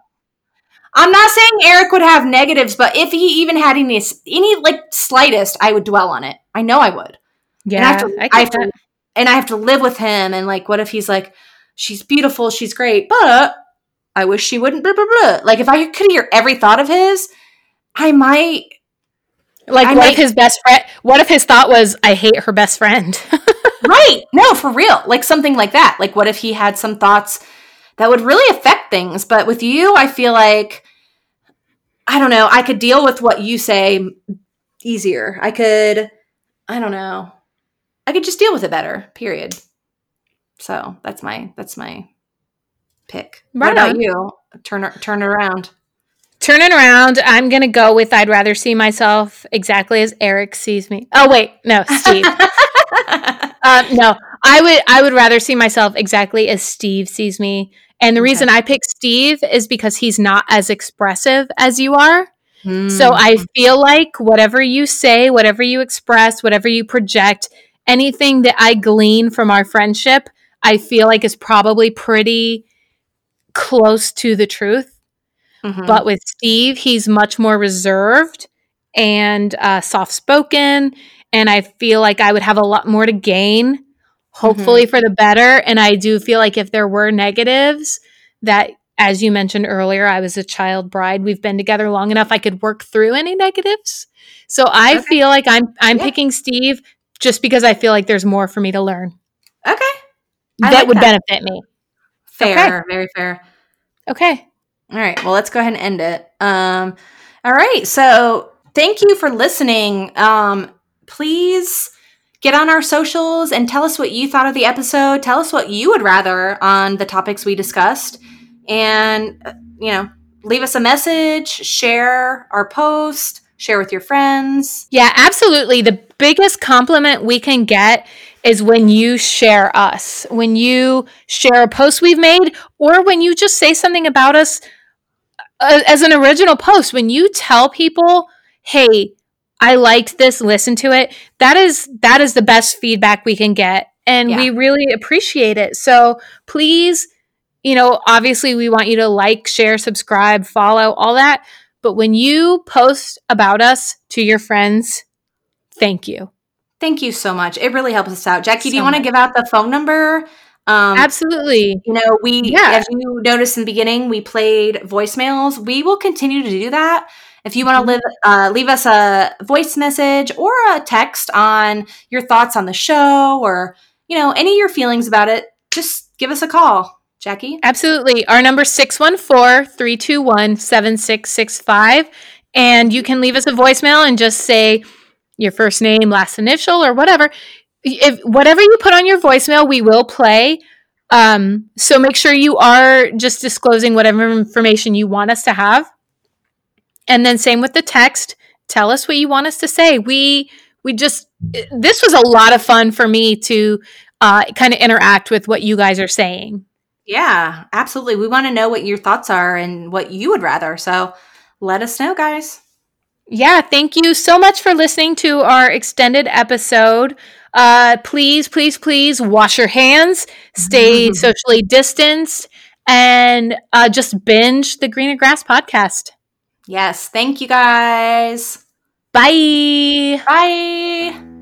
I'm not saying Eric would have negatives, but if he even had any, any like slightest, I would dwell on it. I know I would. Yeah, and I have to, I I have to- and I have to live with him. And like, what if he's like, she's beautiful, she's great, but I wish she wouldn't. Blah blah blah. Like, if I could hear every thought of his, I might. Like, I what might- if his best friend? What if his thought was, "I hate her best friend"? right? No, for real. Like something like that. Like, what if he had some thoughts that would really affect things? But with you, I feel like I don't know. I could deal with what you say easier. I could. I don't know. I could just deal with it better. Period. So that's my that's my pick. Right what about on. you? Turn it- turn it around. Turning around, I'm gonna go with I'd rather see myself exactly as Eric sees me. Oh wait, no, Steve. um, no, I would I would rather see myself exactly as Steve sees me. And the Okay. reason I picked Steve is because he's not as expressive as you are. So Mm. I feel like whatever you say, whatever you express, whatever you project, anything that I glean from our friendship, I feel like is probably pretty close to the truth. Mhm. But with Steve, he's much more reserved and uh, soft spoken. And I feel like I would have a lot more to gain, hopefully for the better. And I do feel like if there were negatives, that as you mentioned earlier, I was a child bride. We've been together long enough I could work through any negatives. So I Okay. feel like I'm I'm Yeah. picking Steve just because I feel like there's more for me to learn okay. I that like would that. benefit me. Fair. Very fair. Okay. All right. Well, let's go ahead and end it. Um, all right. So thank you for listening. Um, please get on our socials and tell us what you thought of the episode. Tell us what you would rather on the topics we discussed. And, uh, you know, leave us a message, share our post, share with your friends. Yeah, absolutely. The biggest compliment we can get is when you share us, when you share a post we've made, or when you just say something about us uh, as an original post. When you tell people, "Hey, I liked this, listen to it." That is that is the best feedback we can get, and Yeah. we really appreciate it. So please, you know, obviously we want you to like, share, subscribe, follow, all that. But when you post about us to your friends, thank you. Thank you so much. It really helps us out. Jaci, do you want to give out the phone number? Um, Absolutely. You know, we, Yeah. as you noticed in the beginning, we played voicemails. We will continue to do that. If you want to live, uh, leave us a voice message or a text on your thoughts on the show or, you know, any of your feelings about it, just give us a call. Jaci? Absolutely. Our number 614-321-7665 and you can leave us a voicemail and just say your first name, last initial or whatever. If whatever you put on your voicemail, we will play. Um, so make sure you are just disclosing whatever information you want us to have. And then same with the text. Tell us what you want us to say. We we just this was a lot of fun for me to uh, kind of interact with what you guys are saying. Yeah, absolutely. We want to know what your thoughts are and what you would rather. So let us know, guys. Yeah, thank you so much for listening to our extended episode. Uh, please, please, please wash your hands, stay socially distanced, and uh, just binge the Green and Grass podcast. Yes. Thank you, guys. Bye. Bye.